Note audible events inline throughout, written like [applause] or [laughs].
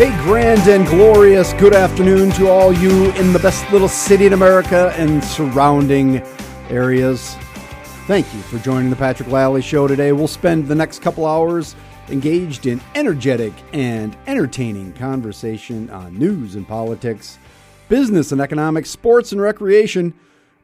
Hey, grand and glorious good afternoon to all you in the best little city in America and surrounding areas. Thank you for joining the Patrick Lalley Show today. We'll spend the next couple hours engaged in energetic and entertaining conversation on news and politics, business and economics, sports and recreation.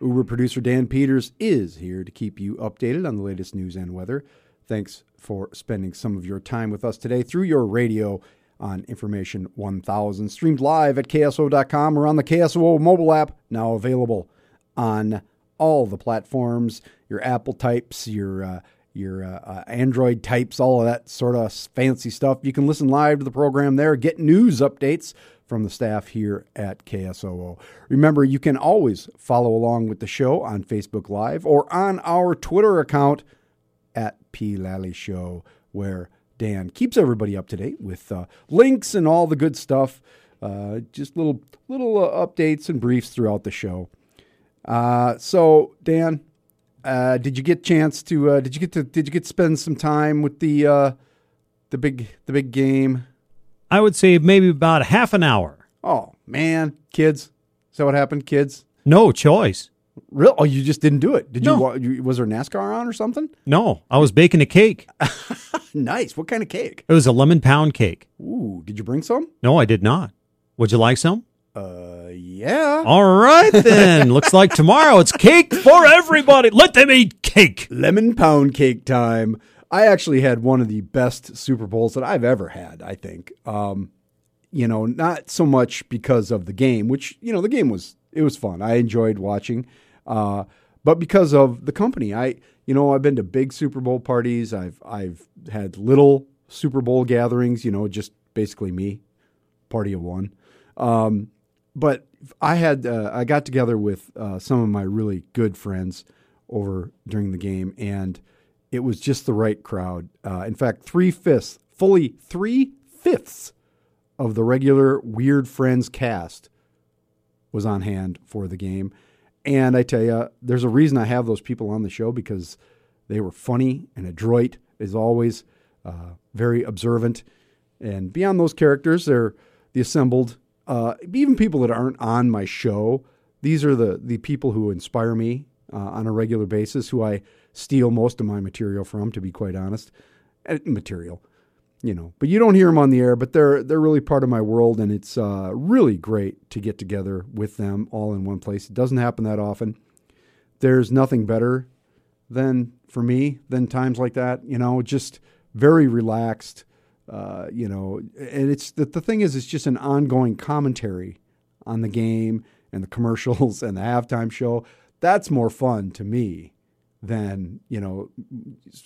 Uber producer Dan Peters is here to keep you updated on the latest news and weather. Thanks for spending some of your time with us today through your radio on Information 1000, streamed live at KSO.com or on the KSO mobile app, now available on all the platforms, your Apple types, your uh, your uh, uh, Android types, all of that sort of fancy stuff. You can listen live to the program there, get news updates from the staff here at KSOO. Remember, you can always follow along with the show on Facebook Live or on our Twitter account at P Lalley Show, where Dan keeps everybody up to date with uh, links and all the good stuff. Uh, just little little uh, updates and briefs throughout the show. Uh, so, Dan, uh, did you get chance to? Uh, did you get to? Did you get to spend some time with the the big the big game? I would say maybe about half an hour. Oh man, kids. Is that what happened, kids? No choice. Real? Oh, you just didn't do it. Did No. you? Was there NASCAR on or something? No, I was baking a cake. [laughs] nice. What kind of cake? It was a lemon pound cake. Ooh, did you bring some? No, I did not. Would you like some? Uh, yeah. All right then. [laughs] Looks like tomorrow it's cake for everybody. Let them eat cake. Lemon pound cake time. I actually had one of the best Super Bowls that I've ever had, I think. Um, you know, not so much because of the game, which, you know, the game was it was fun. I enjoyed watching. Uh, but because of the company. I you know, I've been to big Super Bowl parties. I've I've had little Super Bowl gatherings, you know, just basically me, party of one. Um, but I had uh, I got together with uh, some of my really good friends over during the game, and it was just the right crowd. Uh, in fact, three fifths, fully three fifths of the regular Weird Friends cast was on hand for the game. And I tell you, there's a reason I have those people on the show because they were funny and adroit as always, uh, very observant. And beyond those characters, they're the assembled, uh, even people that aren't on my show. These are the the people who inspire me uh, on a regular basis, who I steal most of my material from, to be quite honest. Material, you know. But you don't hear them on the air, but they're they're really part of my world, and it's uh, really great to get together with them all in one place. It doesn't happen that often. There's nothing better than for me than times like that. You know, just very relaxed. Uh, you know, and it's the, the thing is, it's just an ongoing commentary on the game and the commercials [laughs] and the halftime show. That's more fun to me than you know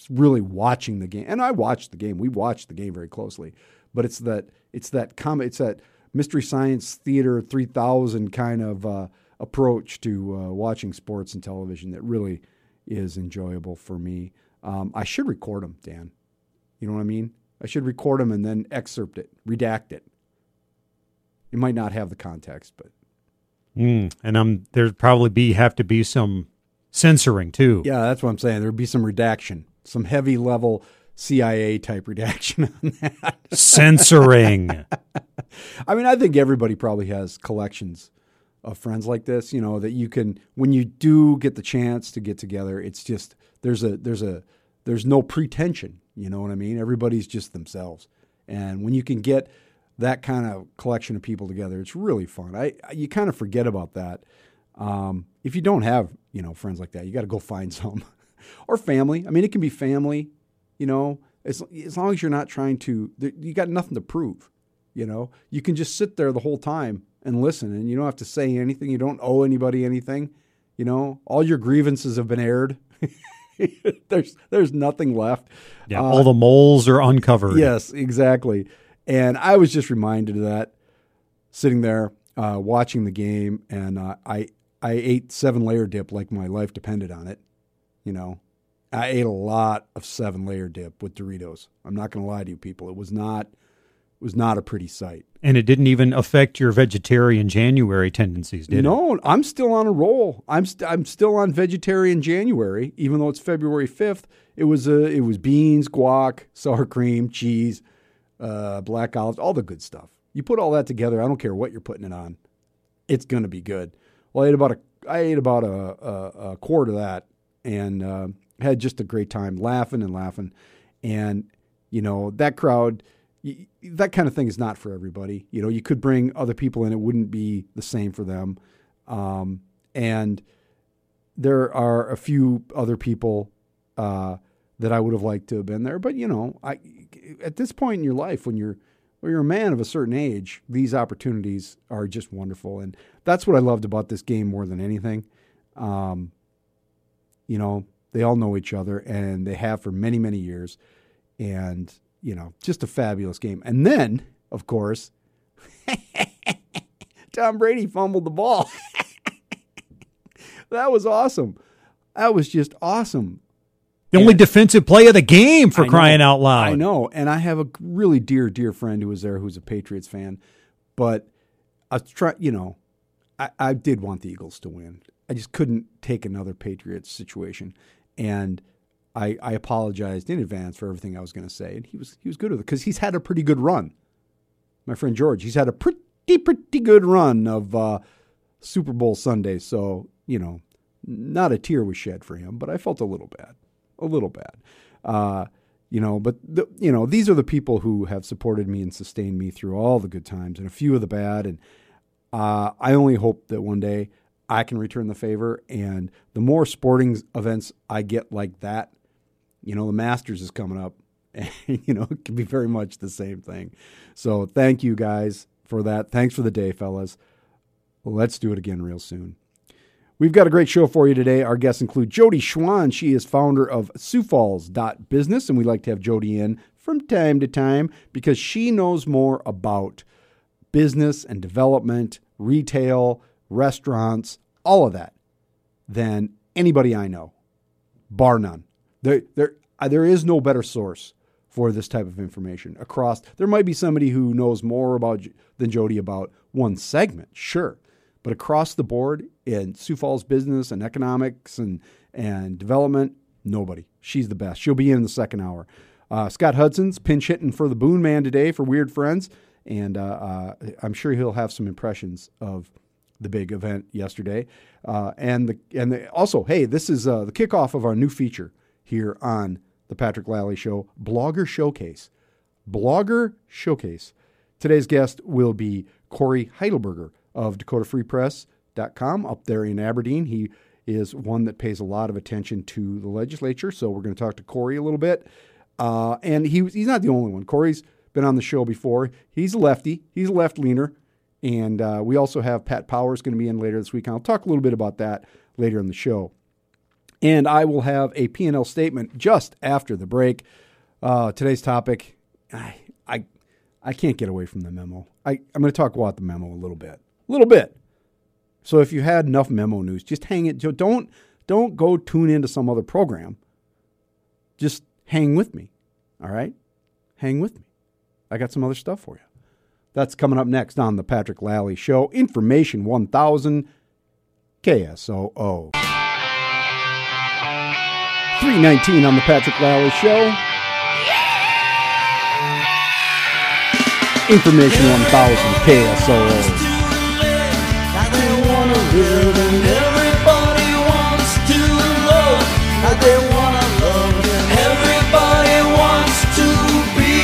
really watching the game. And I watched the game. We watched the game very closely, but it's that it's that com- it's that mystery science theater three thousand kind of uh, approach to uh, watching sports and television that really is enjoyable for me. Um, I should record them, Dan. You know what I mean? I should record them and then excerpt it, redact it. You might not have the context, but Mm, and I'm there'd probably be have to be some censoring too. yeah, that's what I'm saying. There'd be some redaction, some heavy level CIA type redaction [laughs] on that. Censoring. [laughs] I mean, I think everybody probably has collections of friends like this, you know, that you can when you do get the chance to get together, it's just there's a there's a there's no pretension, you know what I mean? Everybody's just themselves. And when you can get that kind of collection of people together, it's really fun. I you kind of forget about that. Um, if you don't have, you know, friends like that, you got to go find [laughs] some or family. I mean, it can be family, you know, as, as long as you're not trying to, you got nothing to prove, you know, you can just sit there the whole time and listen and you don't have to say anything. You don't owe anybody anything, you know, all your grievances have been aired. [laughs] there's, there's nothing left. Yeah, all the moles are uncovered. Yes, exactly. And I was just reminded of that sitting there uh, watching the game, and uh, I I ate seven layer dip like my life depended on it. You know, I ate a lot of seven layer dip with Doritos. I'm not going to lie to you, people. It was not it was not a pretty sight. And it didn't even affect your vegetarian January tendencies, did it? no, I'm still on a roll. I'm st- I'm still on vegetarian January, even though it's February 5th. It was uh, it was beans, guac, sour cream, cheese, uh, black olives, all the good stuff. You put all that together, I don't care what you're putting it on, it's going to be good. Well, I ate about a I ate about a, a, a quart of that and uh, had just a great time laughing and laughing. And you know that crowd, that kind of thing is not for everybody. You know, you could bring other people in; it wouldn't be the same for them. Um, and there are a few other people uh, that I would have liked to have been there. But you know, I at this point in your life, when you're when you're a man of a certain age, these opportunities are just wonderful, and that's what I loved about this game more than anything. Um, you know, they all know each other, and they have for many many years, and you know, just a fabulous game. And then, of course, [laughs] Tom Brady fumbled the ball. [laughs] that was awesome. That was just awesome. The only defensive play of the game for crying out loud. I know. And I have a really dear, dear friend who was there who's a Patriots fan. But I trying, you know, I, I did want the Eagles to win. I just couldn't take another Patriots situation. And I, I apologized in advance for everything I was going to say. And he was, he was good with it because he's had a pretty good run. My friend George, he's had a pretty, pretty good run of uh, Super Bowl Sunday. So, you know, not a tear was shed for him, but I felt a little bad a little bad. Uh, you know, but the, you know, these are the people who have supported me and sustained me through all the good times and a few of the bad. And uh, I only hope that one day I can return the favor. And the more sporting events I get like that, you know, the Masters is coming up, [laughs] and you know, it can be very much the same thing. So thank you guys for that. Thanks for the day, fellas. Let's do it again real soon. We've got a great show for you today. Our guests include Jodi Schwan. She is founder of SiouxFalls.business, and we like to have Jodi in from time to time because she knows more about business and development, retail, restaurants, all of that than anybody I know, bar none. There, there, uh, there is no better source for this type of information across. There might be somebody who knows more about than Jodi about one segment, sure, but across the board in Sioux Falls business and economics and, and development, nobody. She's the best. She'll be in the second hour. Uh, Scott Hudson's pinch hitting for the Boon Man today for Weird Friends, and uh, uh, I'm sure he'll have some impressions of the big event yesterday. Uh, and the and the, also, hey, this is uh, the kickoff of our new feature here on the Patrick Lalley Show, Blogger Showcase. Blogger Showcase. Today's guest will be Cory Heidelberger of DakotaFreePress.com up there in Aberdeen. He is one that pays a lot of attention to the legislature. So we're going to talk to Cory a little bit. Uh, and he, he's not the only one. Cory's been on the show before. He's a lefty, he's a left leaner. And uh, we also have Pat Powers going to be in later this week. And I'll talk a little bit about that later in the show. And I will have a P&L statement just after the break. Uh, today's topic, I, I, I can't get away from the memo. I, I'm going to talk about the memo a little bit a little bit. So if you had enough memo news, just hang it. Don't don't go tune into some other program. Just hang with me. All right? Hang with me. I got some other stuff for you. That's coming up next on the Patrick Lalley Show. Information 1000 KSOO. 319 on the Patrick Lalley Show. Information 1000 KSOO. They wanna love. Everybody wants to be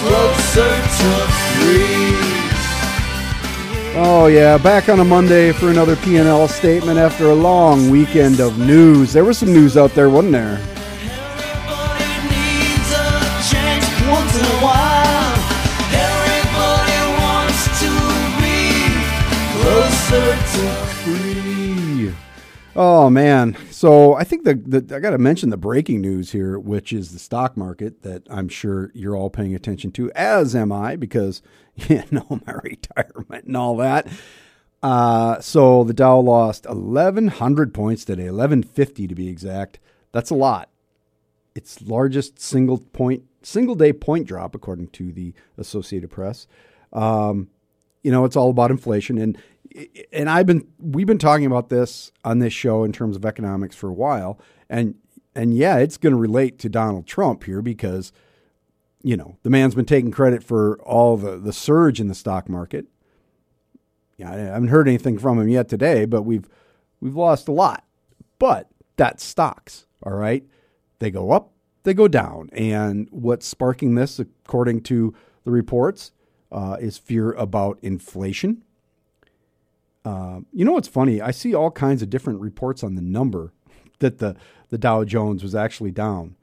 closer to free. Oh yeah, back on a Monday for another P&L statement after a long weekend of news. There was some news out there, wasn't there? Oh man, so I think the, the I got to mention the breaking news here, which is the stock market that I'm sure you're all paying attention to, as am I, because [laughs] you know [laughs] my retirement and all that. Uh, so the Dow lost 1,100 points today, 1,150 to be exact. That's a lot. Its largest single point, single day point drop, according to the Associated Press. Um, you know, it's all about inflation, and and I've been we've been talking about this on this show in terms of economics for a while, and and yeah, it's going to relate to Donald Trump here because you know, the man's been taking credit for all the, the surge in the stock market. Yeah, I haven't heard anything from him yet today, but we've we've lost a lot. But that's stocks, all right? They go up, they go down. And what's sparking this, according to the reports, uh, is fear about inflation. Uh, you know what's funny? I see all kinds of different reports on the number that the, the Dow Jones was actually down.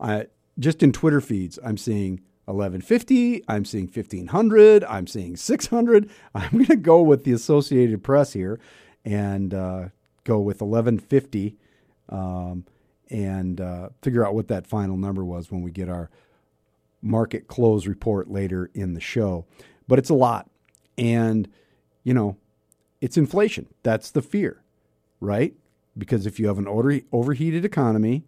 I, just in Twitter feeds, I'm seeing 1150, I'm seeing 1500, I'm seeing 600. [laughs] I'm going to go with the Associated Press here and uh, go with 1150 um, and uh, figure out what that final number was when we get our market close report later in the show. But it's a lot. And, you know, it's inflation. That's the fear, right? Because if you have an overheated economy,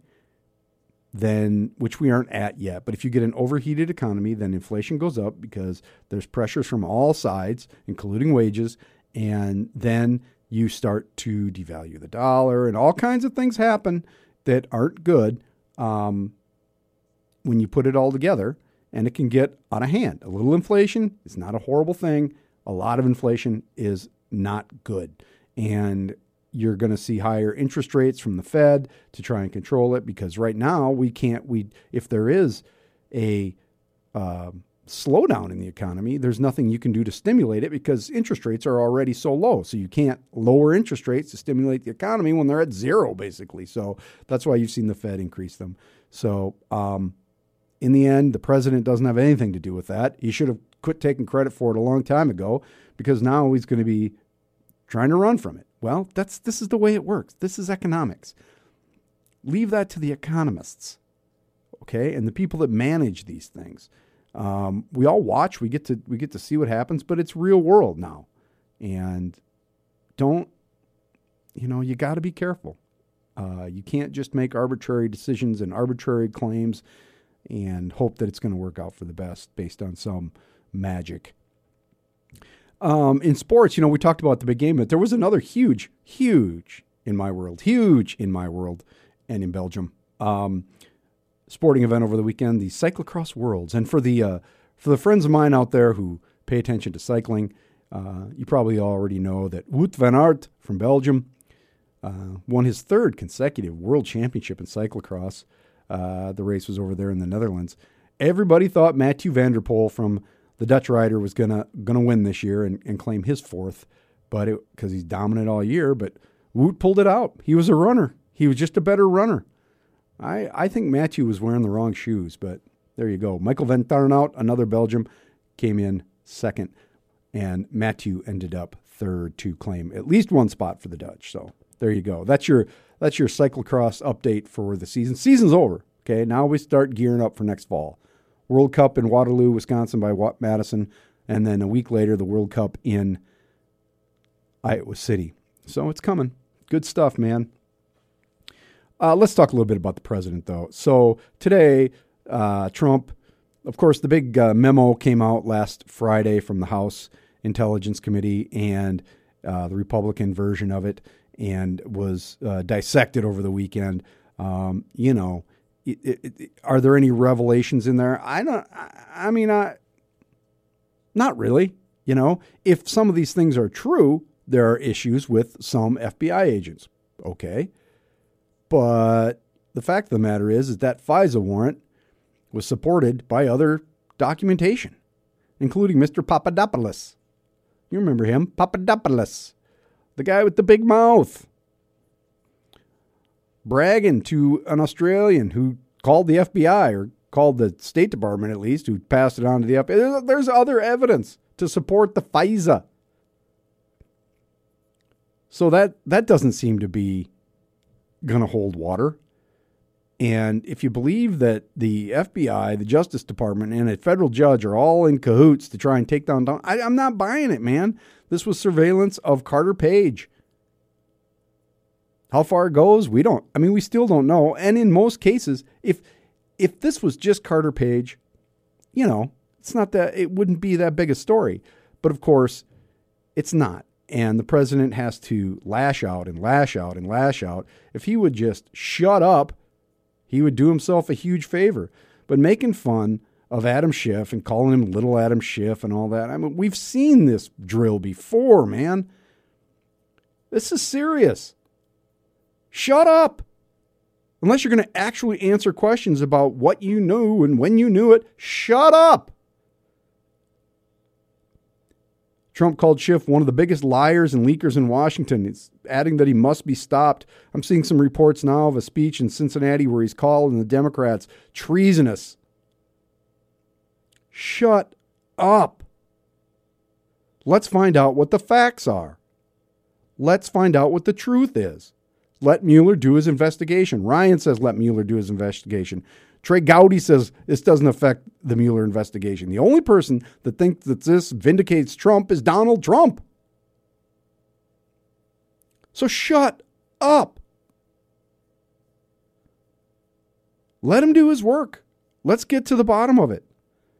then which we aren't at yet, but if you get an overheated economy, then inflation goes up because there's pressures from all sides, including wages, and then you start to devalue the dollar, and all kinds of things happen that aren't good um, when you put it all together, and it can get out of hand. A little inflation is not a horrible thing. A lot of inflation is not good, and you're going to see higher interest rates from the Fed to try and control it because right now we can't. We if there is a uh, slowdown in the economy, there's nothing you can do to stimulate it because interest rates are already so low. So you can't lower interest rates to stimulate the economy when they're at zero, basically. So that's why you've seen the Fed increase them. So um, in the end, the president doesn't have anything to do with that. He should have quit taking credit for it a long time ago because now he's going to be trying to run from it. Well, that's this is the way it works. This is economics. Leave that to the economists, okay, and the people that manage these things. Um, we all watch. We get to we get to see what happens, but it's real world now, and don't you know you got to be careful. Uh, you can't just make arbitrary decisions and arbitrary claims and hope that it's going to work out for the best based on some magic. Um, in sports, you know, we talked about the big game, but there was another huge, huge in my world, huge in my world, and in Belgium. Um, sporting event over the weekend, the Cyclocross Worlds, and for the uh, for the friends of mine out there who pay attention to cycling, uh, you probably already know that Wout van Aert from Belgium uh, won his third consecutive world championship in cyclocross. Uh, the race was over there in the Netherlands. Everybody thought Mathieu van der Poel from the Dutch rider was gonna gonna win this year and, and claim his fourth, but because he's dominant all year. But Wout pulled it out. He was a runner. He was just a better runner. I I think Mathieu was wearing the wrong shoes, but there you go. Michael Vanthourenhout, another Belgium, came in second, and Mathieu ended up third to claim at least one spot for the Dutch. So there you go. That's your that's your cyclocross update for the season. Season's over. Okay, now we start gearing up for next fall. World Cup in Waterloo, Wisconsin by Watt Madison, and then a week later the World Cup in Iowa City. So it's coming. Good stuff, man. Uh, let's talk a little bit about the president, though. So today, uh, Trump, of course, the big uh, memo came out last Friday from the House Intelligence Committee and uh, the Republican version of it, and was uh, dissected over the weekend. Um, you know, it, it, are there any revelations in there? I don't. I, I mean, I not really. You know, if some of these things are true, there are issues with some FBI agents. Okay, but the fact of the matter is, is that FISA warrant was supported by other documentation, including Mr. Papadopoulos. You remember him, Papadopoulos, the guy with the big mouth bragging to an Australian who called the FBI or called the State Department at least, who passed it on to the FBI. There's, other evidence to support the FISA. So that that doesn't seem to be going to hold water. And if you believe that the FBI, the Justice Department, and a federal judge are all in cahoots to try and take down Donald, I, I'm not buying it, man. This was surveillance of Carter Page. How far it goes, we don't. I mean, we still don't know. And in most cases, if if this was just Carter Page, you know, it's not that it wouldn't be that big a story. But of course, it's not. And the president has to lash out and lash out and lash out. If he would just shut up, he would do himself a huge favor. But making fun of Adam Schiff and calling him little Adam Schiff and all that. I mean, we've seen this drill before, man. This is serious. Shut up. Unless you're going to actually answer questions about what you knew and when you knew it, shut up. Trump called Schiff one of the biggest liars and leakers in Washington. He's adding that he must be stopped. I'm seeing some reports now of a speech in Cincinnati where he's calling the Democrats treasonous. Shut up. Let's find out what the facts are. Let's find out what the truth is. Let Mueller do his investigation. Ryan says let Mueller do his investigation. Trey Gowdy says this doesn't affect the Mueller investigation. The only person that thinks that this vindicates Trump is Donald Trump. So shut up. Let him do his work. Let's get to the bottom of it.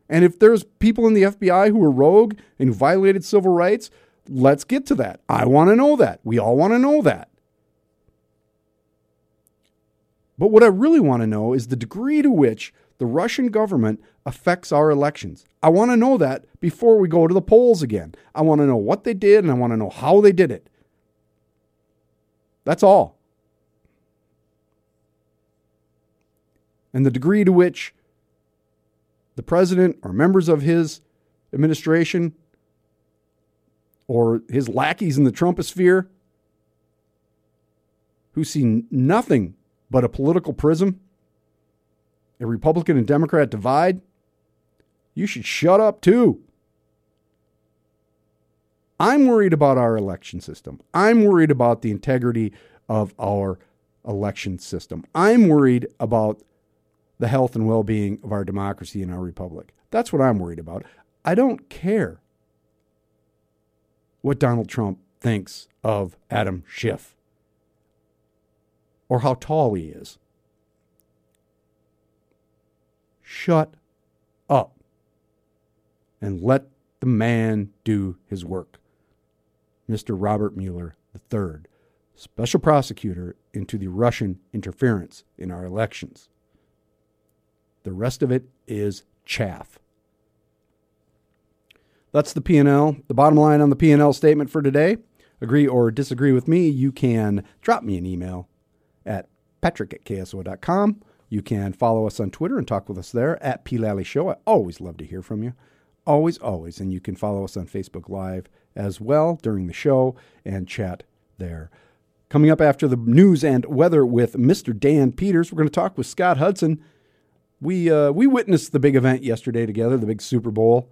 And if there's people in the FBI who are rogue and who violated civil rights, let's get to that. I want to know that. We all want to know that. But what I really want to know is the degree to which the Russian government affects our elections. I want to know that before we go to the polls again. I want to know what they did and I want to know how they did it. That's all. And the degree to which the president or members of his administration or his lackeys in the Trumposphere who see nothing but a political prism, a Republican and Democrat divide, you should shut up too. I'm worried about our election system. I'm worried about the integrity of our election system. I'm worried about the health and well being of our democracy and our republic. That's what I'm worried about. I don't care what Donald Trump thinks of Adam Schiff or how tall he is. Shut up and let the man do his work. Mr. Robert Mueller III, special prosecutor into the Russian interference in our elections. The rest of it is chaff. That's the P&L. The bottom line on the P&L statement for today. Agree or disagree with me, you can drop me an email patrick at kso.com. You can follow us on Twitter and talk with us there at P. Lalley Show. I always love to hear from you. Always, always. And you can follow us on Facebook Live as well during the show and chat there. Coming up after the news and weather with Mr. Dan Peters, we're going to talk with Scott Hudson. We uh, we witnessed the big event yesterday together, the big Super Bowl,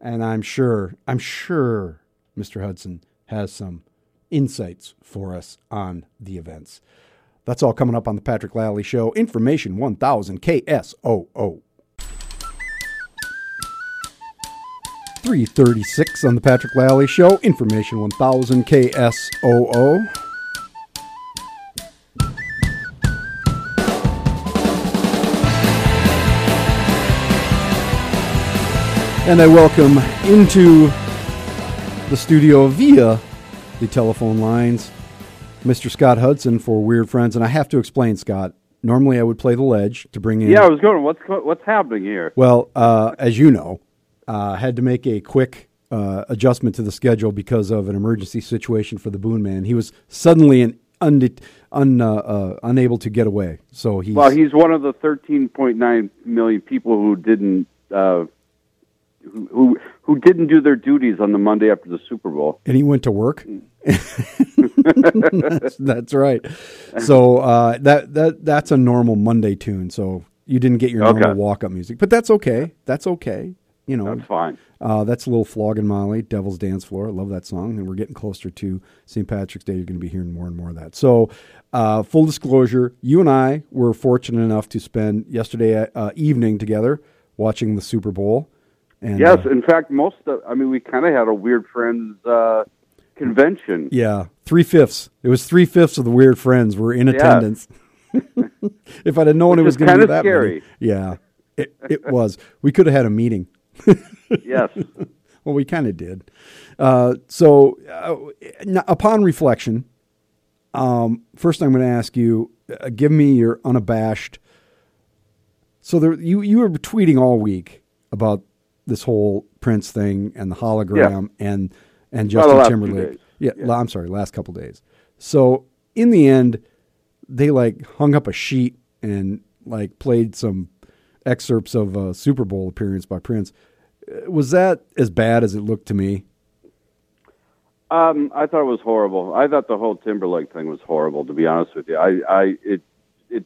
and I'm sure I'm sure Mr. Hudson has some insights for us on the events. That's all coming up on the Patrick Lalley Show. Information 1000 KSOO. 336 on the Patrick Lally Show. Information 1000 KSOO. And I welcome into the studio via the telephone lines Mr. Scott Hudson for Weird Friends. And I have to explain, Scott. Normally I would play the ledge to bring in. Yeah, I was going. What's what's happening here? Well, uh, as you know, uh, had to make a quick uh, adjustment to the schedule because of an emergency situation for the Boone Man. He was suddenly an un, un, uh, uh, unable to get away. So he's Well, he's one of the 13.9 million people who didn't uh, who, who who didn't do their duties on the Monday after the Super Bowl. and he went to work. [laughs] that's, that's right. So uh, that that that's a normal Monday tune. So you didn't get your normal Okay. walk up music, but that's okay. That's okay. You know, That's fine. Uh, that's a little Flogging Molly, Devil's Dance Floor. I love that song. And we're getting closer to St. Patrick's Day. You're going to be hearing more and more of that. So, uh, full disclosure, you and I were fortunate enough to spend yesterday uh, evening together watching the Super Bowl. And, Yes, uh, in fact, most of I mean, we kind of had a weird friends uh, convention. yeah, three fifths. It was three fifths of the Weird Friends were in attendance. [laughs] if I'd have known it was going to be that scary. many. Yeah, it, it was. We could have had a meeting. [laughs] Yes. [laughs] Well, we kind of did. Uh, so, uh, n- upon reflection, um, first I'm going to ask you: uh, give me your unabashed. So there, you you were tweeting all week about this whole Prince thing and the hologram and and Justin the last few Timberlake. Yeah, Yeah. I'm sorry, last couple days. So in the end, they like hung up a sheet and like played some excerpts of a Super Bowl appearance by Prince. Uh, Was that as bad as it looked to me? Um, I thought it was horrible. I thought the whole Timberlake thing was horrible. To be honest with you, I, I, it, it,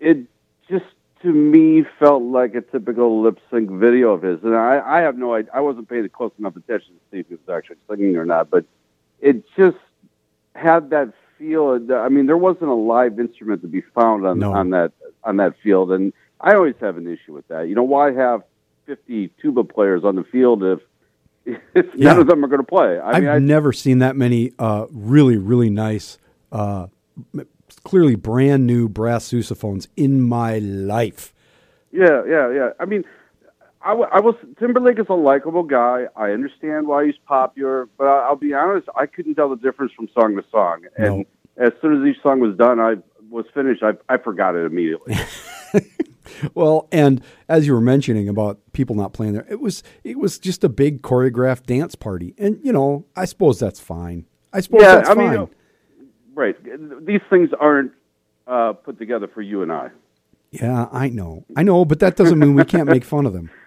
it just to me felt like a typical lip sync video of his, and I, I have no idea. I wasn't paying close enough attention to see if he was actually singing or not, but it just had that feel. I mean, there wasn't a live instrument to be found on No. on that on that field, and I always have an issue with that. You know, why have fifty tuba players on the field if [laughs] if Yeah. none of them are going to play? I I've I, never seen that many uh, really, really nice, uh, clearly brand new brass sousaphones in my life. yeah, yeah, yeah. I mean, I, w- I was Timberlake is a likable guy. I understand why he's popular, but I, I'll be honest, I couldn't tell the difference from song to song. And as soon as each song was done, I was finished. I I forgot it immediately. [laughs] [laughs] Well, and as you were mentioning about people not playing there, it was it was just a big choreographed dance party, and you know, I suppose that's fine. I suppose yeah, that's I mean, fine. Right. These things aren't uh, put together for you and I. yeah, I know, I know, but that doesn't mean we can't make fun of them. [laughs]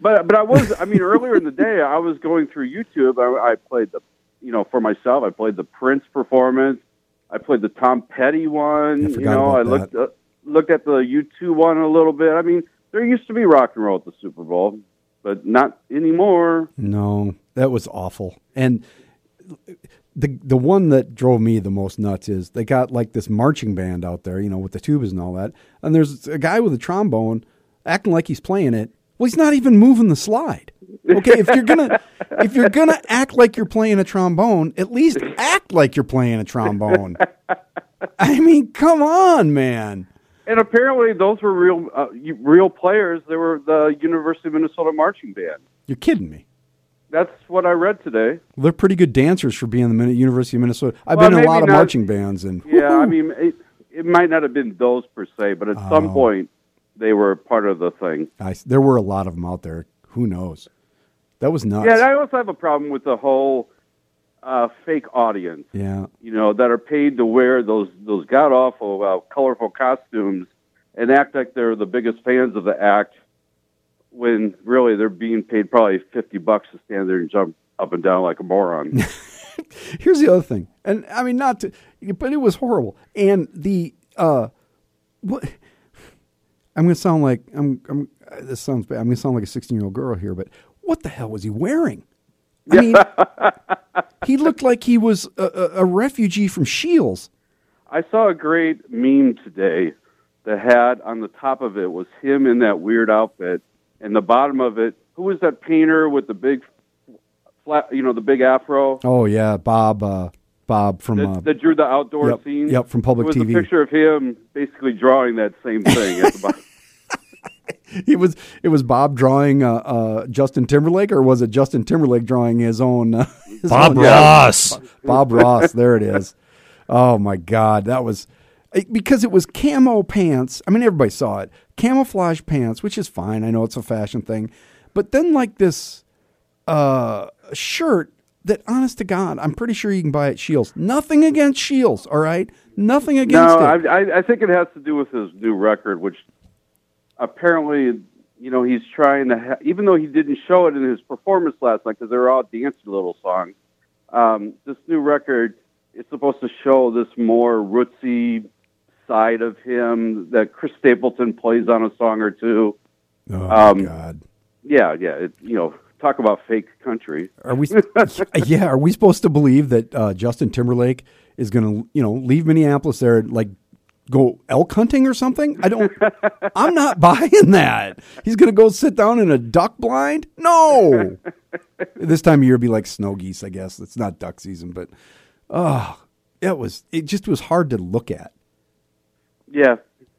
But but I was I mean earlier in the day I was going through YouTube. I, I played the you know for myself. I played the Prince performance. I played the Tom Petty one. You know I looked uh, looked at the U two one a little bit. I mean there used to be rock and roll at the Super Bowl, but not anymore. No, that was awful. And the the one that drove me the most nuts is they got like this marching band out there, you know, with the tubas and all that. And there's a guy with a trombone acting like he's playing it. Well, he's not even moving the slide. Okay, if you're gonna if you're gonna act like you're playing a trombone, at least act like you're playing a trombone. I mean, come on, man. And apparently those were real uh, real players. They were the University of Minnesota marching band. You're kidding me. That's what I read today. Well, they're pretty good dancers for being the University of Minnesota. I've Well, been in a lot of marching bands, and Yeah, I woo-hoo. mean, it, it might not have been those per se, but at some Oh. point they were part of the thing. I, there were a lot of them out there. Who knows? That was nuts. Yeah, and I also have a problem with the whole uh, fake audience. yeah. You know, that are paid to wear those those god awful uh, colorful costumes and act like they're the biggest fans of the act, when really they're being paid probably fifty bucks to stand there and jump up and down like a moron. [laughs] Here's the other thing, and I mean not to, but it was horrible. And the uh, what? I'm going to sound like I'm. I'm. uh, This sounds bad. I'm going to sound like a 16 year old girl here, but what the hell was he wearing? I mean, [laughs] he looked like he was a, a, a refugee from Shields. I saw a great meme today that had on the top of it was him in that weird outfit, and the bottom of it, who was that painter with the big flat, you know, the big afro Oh yeah, Bob. Uh, Bob from. that, Uh, that drew the outdoor yep, scene? yep, from Public it was TV. a picture of him basically drawing that same thing. at the bottom. [laughs] [laughs] he was. It was Bob drawing uh, uh, Justin Timberlake, or was it Justin Timberlake drawing his own? Uh, his Bob own- Ross. Bob Ross. There it is. Oh my God, that was because it was camo pants. I mean, everybody saw it. Camouflage pants, which is fine. I know it's a fashion thing, but then like this uh, shirt that, honest to God, I'm pretty sure you can buy at Shields. Nothing against Shields, all right. Nothing against no, it. I, I, I think it has to do with his new record, which apparently, you know, he's trying to. Ha- even though he didn't show it in his performance last night because they were all dancing little songs. Um, this new record is supposed to show this more rootsy side of him that Chris Stapleton plays on a song or two. oh um, my God. Yeah, yeah. It, you know, talk about fake country. Are we? [laughs] yeah, are we supposed to believe that uh, Justin Timberlake is going to, you know, leave Minneapolis there, and like go elk hunting or something? I don't. [laughs] I'm not buying that. He's going to go sit down in a duck blind. No. [laughs] this time of year, be like snow geese. I guess it's not duck season, but oh, it was. It just was hard to look at. Yeah,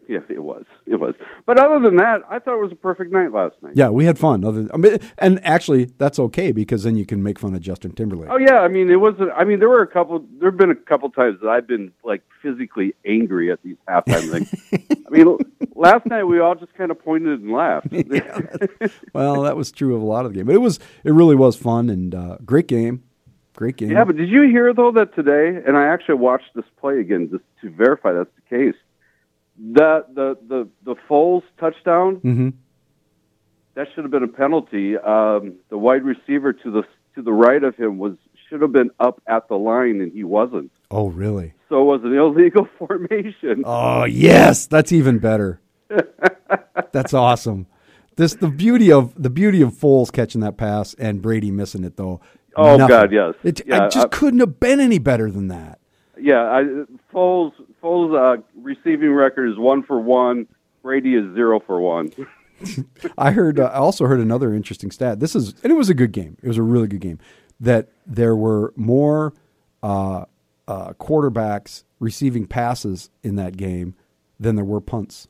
yeah, it was. It was. But other than that, I thought it was a perfect night last night. Yeah, we had fun. Other, I mean, and actually, that's okay because then you can make fun of Justin Timberlake. Oh yeah, I mean it was. I mean there were a couple. There have been a couple times that I've been like physically angry at these halftime things. [laughs] I mean, last night we all just kind of pointed and laughed. [laughs] well, that was true of a lot of the game, but it was it really was fun and uh, great game, great game. Yeah, but did you hear though that today? And I actually watched this play again just to verify that's the case. The the the the Foles touchdown hmm that should have been a penalty. Um, the wide receiver to the to the right of him was should have been up at the line, and he wasn't. Oh, really? So it was an illegal [laughs] formation. Oh, yes, that's even better. [laughs] that's awesome. This the beauty of the beauty of Foles catching that pass and Brady missing it though. Oh, Nothing. God, yes. It, Yeah, I just I- couldn't have been any better than that. Yeah, I, Foles Foles uh, receiving record is one for one. Brady is zero for one. [laughs] I heard. Uh, I also heard another interesting stat. This is, and it was a good game. It was a really good game. That there were more uh, uh, quarterbacks receiving passes in that game than there were punts.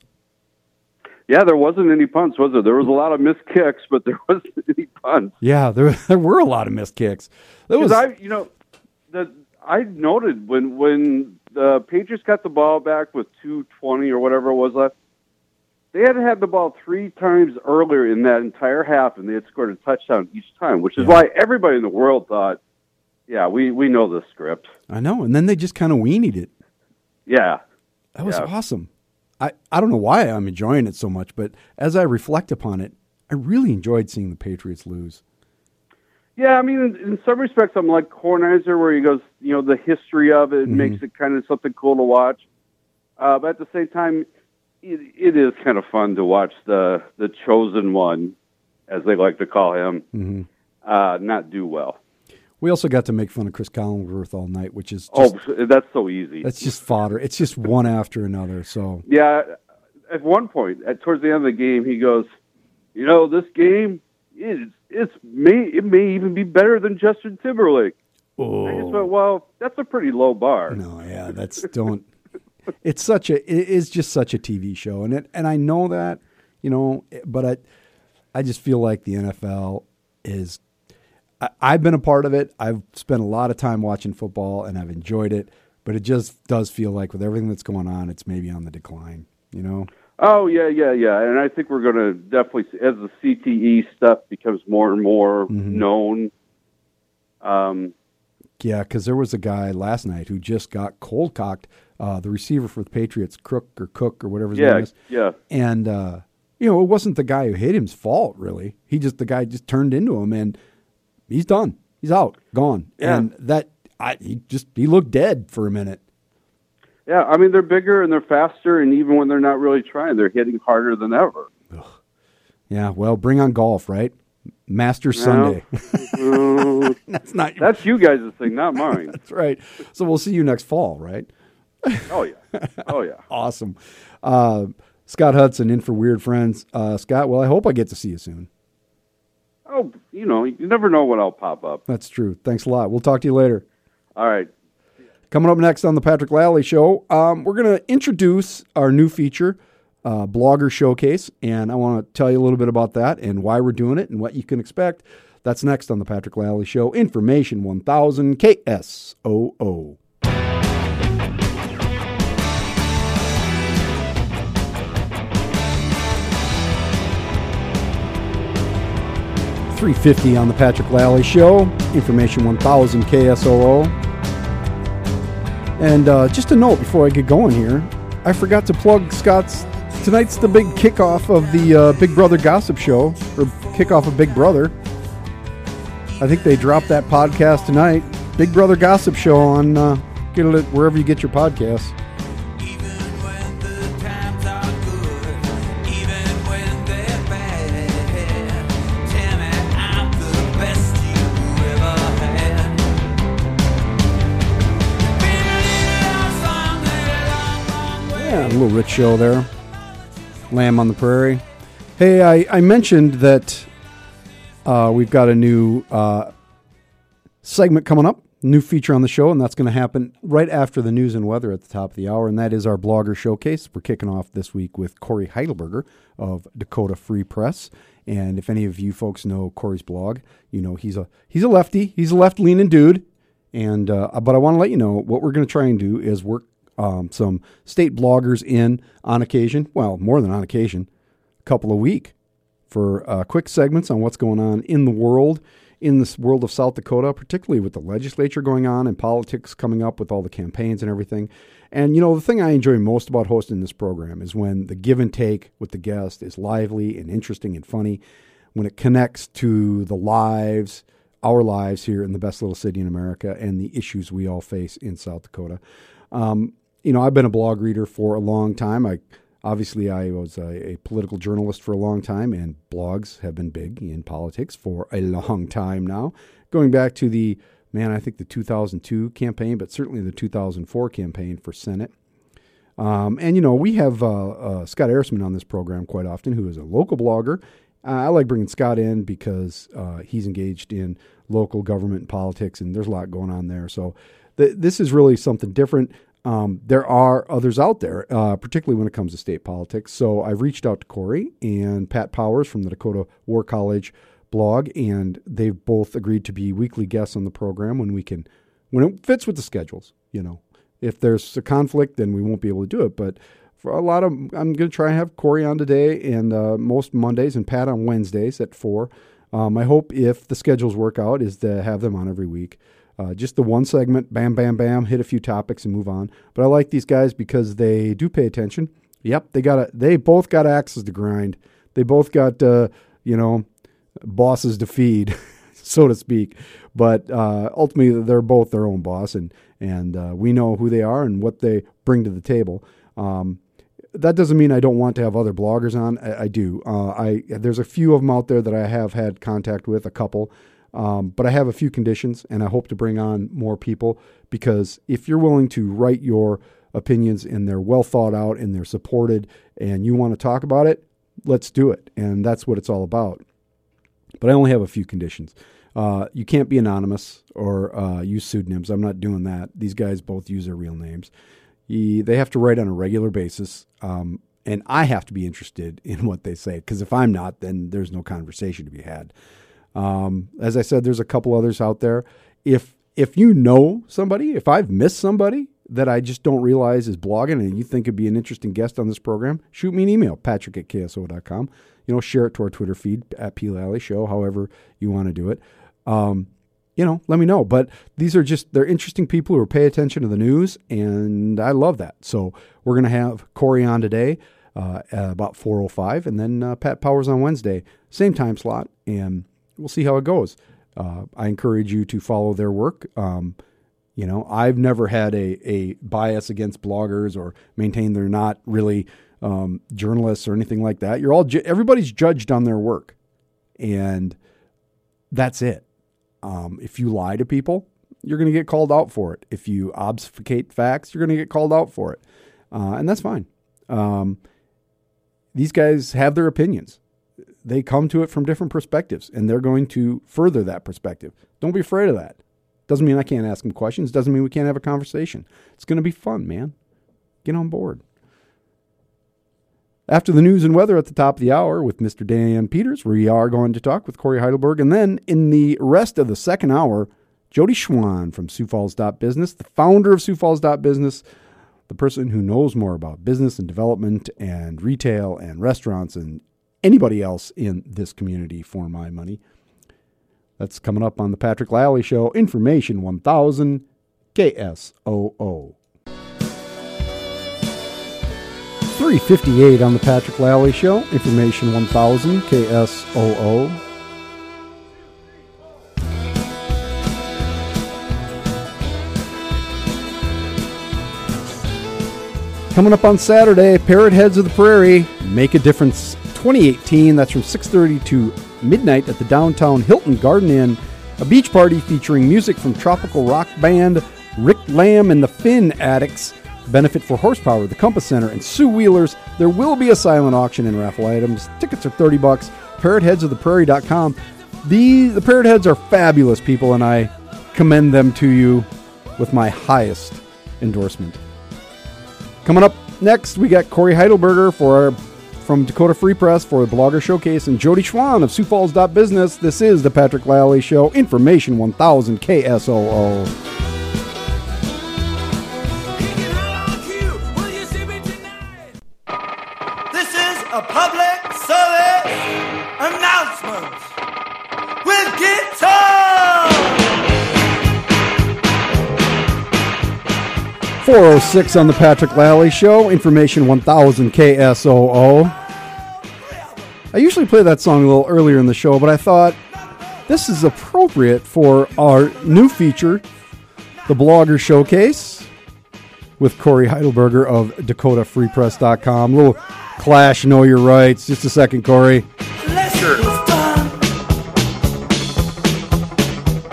Yeah, there wasn't any punts, was there? There was a lot of missed kicks, but there [laughs] wasn't any punts. Yeah, there [laughs] there were a lot of missed kicks. There was. I, you know, the I noted when when the Patriots got the ball back with two twenty or whatever it was left, they had had the ball three times earlier in that entire half, and they had scored a touchdown each time, which is Yeah. why everybody in the world thought, "Yeah, we we know the script." I know, and then they just kind of weenied it. Yeah, That was Yeah. awesome. I, I don't know why I'm enjoying it so much, but as I reflect upon it, I really enjoyed seeing the Patriots lose. Yeah, I mean, in, in some respects, I'm like Kornheiser, where he goes, you know, the history of it Mhm. makes it kind of something cool to watch. Uh, but at the same time, it, it is kind of fun to watch the the chosen one, as they like to call him, hmm uh, not do well. We also got to make fun of Cris Collinsworth all night, which is just, oh, that's so easy. that's just fodder. It's just one after another. So Yeah, at one point, at towards the end of the game, he goes, "You know, this game is it's may it may even be better than Justin Timberlake." Oh. I just went, "Well, that's a pretty low bar." Oh. No, yeah, that's don't. it's such a. It is just such a TV show, and it and I know that, you know, but I, I just feel like the NFL is. I, I've been a part of it. I've spent a lot of time watching football, and I've enjoyed it. But it just does feel like with everything that's going on, it's maybe on the decline. You know. Oh yeah, yeah, yeah. And I think we're going to definitely, as the CTE stuff becomes more and more Mhm. known. Um, Yeah, because there was a guy last night who just got cold cocked. Uh, the receiver for the Patriots, Crook or Cook or whatever his name is. yeah, and uh, you know it wasn't the guy who hit him's fault really he just the guy just turned into him and he's done he's out gone Yeah. and that I, he just he looked dead for a minute yeah. I mean, they're bigger and they're faster, and even when they're not really trying, they're hitting harder than ever. yeah well bring on golf right? Master sunday. Uh, [laughs] [laughs] that's not your, that's you guys' thing, not mine. [laughs] that's right. So we'll see you next fall right? Oh yeah, oh yeah. awesome. Uh, scott hudson in for weird friends. Uh, scott well i hope i get to see you soon. Oh, you know, you never know when I'll pop up. that's true. Thanks a lot. We'll talk to you later. All right. Coming up next on the Patrick Lalley Show, um, we're going to introduce our new feature, uh, Blogger Showcase, and I want to tell you a little bit about that and why we're doing it and what you can expect. That's next on the Patrick Lalley Show. Information 1000 KSOO. Three fifty on the Patrick Lalley Show. Information one thousand KSOO. And uh, just a note before I get going here, I forgot to plug Scott's. Tonight's the big kickoff of the uh, Big Brother Gossip Show, or kickoff of Big Brother. I think they dropped that podcast tonight. Big Brother Gossip Show on uh, get it wherever you get your podcasts. Little rich show there. Lamb on the Prairie. Hey, I, I mentioned that uh, we've got a new uh, segment coming up new feature on the show, and that's going to happen right after the news and weather at the top of the hour, and that is our blogger showcase. We're kicking off this week with Cory Heidelberger of Dakota Free Press. And if any of you folks know Cory's blog, you know he's a he's a lefty, he's a left leaning dude. And uh, but I want to let you know what we're going to try and do is work um, some state bloggers in on occasion. Well, more than on occasion, a couple a week for uh, quick segments on what's going on in the world, in this world of South Dakota, particularly with the legislature going on and politics coming up with all the campaigns and everything. And you know, the thing I enjoy most about hosting this program is when the give and take with the guest is lively and interesting and funny, when it connects to the lives, our lives here in the best little city in America, and the issues we all face in South Dakota. Um, you know, I've been a blog reader for a long time. I obviously I was a, a, political journalist for a long time, and blogs have been big in politics for a long time now, going back to the man, I think the 2002 campaign, but certainly the 2004 campaign for Senate. Um, and you know, we have uh, uh, Scott Ehrisman on this program quite often, who is a local blogger. Uh, I like bringing Scott in because uh, he's engaged in local government and politics, and there's a lot going on there. So th- this is really something different. Um, there are others out there, uh, particularly when it comes to state politics. So I've reached out to Cory and Pat Powers from the Dakota War College blog, and they've both agreed to be weekly guests on the program when we can, when it fits with the schedules. You know, if there's a conflict, then we won't be able to do it. But for a lot of, I'm going to try and have Cory on today, and uh, most Mondays, and Pat on Wednesdays at four. Um, I hope if the schedules work out, is to have them on every week. Uh, just the one segment, bam, bam, bam, hit a few topics and move on. But I like these guys because they do pay attention. Yep, they got a, They both got axes to grind. They both got, uh, you know, bosses to feed, [laughs] so to speak. But uh, ultimately, they're both their own boss, and and uh, we know who they are and what they bring to the table. Um, that doesn't mean I don't want to have other bloggers on. I, I do. Uh, I there's a few of them out there that I have had contact with, a couple. Um, but I have a few conditions, and I hope to bring on more people because if you're willing to write your opinions and they're well thought out and they're supported, and you want to talk about it, let's do it. And that's what it's all about. But I only have a few conditions. Uh, you can't be anonymous or uh, use pseudonyms. I'm not doing that. These guys both use their real names. they have to write on a regular basis. Um, and I have to be interested [laughs] in what they say because if I'm not, then there's no conversation to be had. Um, as I said, there's a couple others out there. If if you know somebody, if I've missed somebody that I just don't realize is blogging and you think would be an interesting guest on this program, shoot me an email, patrick at kso.com. You know, share it to our Twitter feed at P. Lalley Show, however you want to do it. Um, you know, let me know. But these are just, they're interesting people who pay attention to the news, and I love that. So we're going to have Cory on today uh, about 4.05, and then uh, Pat Powers on Wednesday, same time slot, and we'll see how it goes. Uh, I encourage you to follow their work. Um, you know, I've never had a, a bias against bloggers or maintain they're not really um, journalists or anything like that. You're all ju- everybody's judged on their work, and that's it. Um, if you lie to people, you're going to get called out for it. If you obfuscate facts, you're going to get called out for it, uh, and that's fine. Um, these guys have their opinions they come to it from different perspectives and they're going to further that perspective. Don't be afraid of that. Doesn't mean I can't ask them questions. Doesn't mean we can't have a conversation. It's going to be fun, man. Get on board. After the news and weather at the top of the hour with Mr. Dan Peters, we are going to talk with Cory Heidelberg. And then in the rest of the second hour, Jodi Schwan from Sioux Falls Business, the founder of Sioux Falls Business, the person who knows more about business and development and retail and restaurants and anybody else in this community for my money. That's coming up on the Patrick Lalley Show. Information 1000 KSOO. 358 on the Patrick Lalley Show. Information 1000 KSOO. Coming up on Saturday, Parrot Heads of the Prairie, Make a Difference 2018. That's from 6:30 to midnight at the downtown Hilton Garden Inn. A beach party featuring music from tropical rock band Rick Lamb and the Finn Addicts. Benefit for Horsepower, the Compass Center, and Sue Wheelers. There will be a silent auction and raffle items. Tickets are 30 bucks. ParrotHeadsOfThePrairie.com. The the Parrot Heads are fabulous people, and I commend them to you with my highest endorsement. Coming up next, we got Cory Heidelberger for our, from Dakota Free Press for the Blogger Showcase and Jodi Schwan of Sioux Falls Business. This is the Patrick Lalley Show, Information 1000 KSOO. 406 on the Patrick Lalley Show, Information 1000 KSOO. I usually play that song a little earlier in the show, but I thought this is appropriate for our new feature, the Blogger Showcase, with Cory Heidelberger of DakotaFreePress.com. A little clash, know your rights. Just a second, Cory. Sure.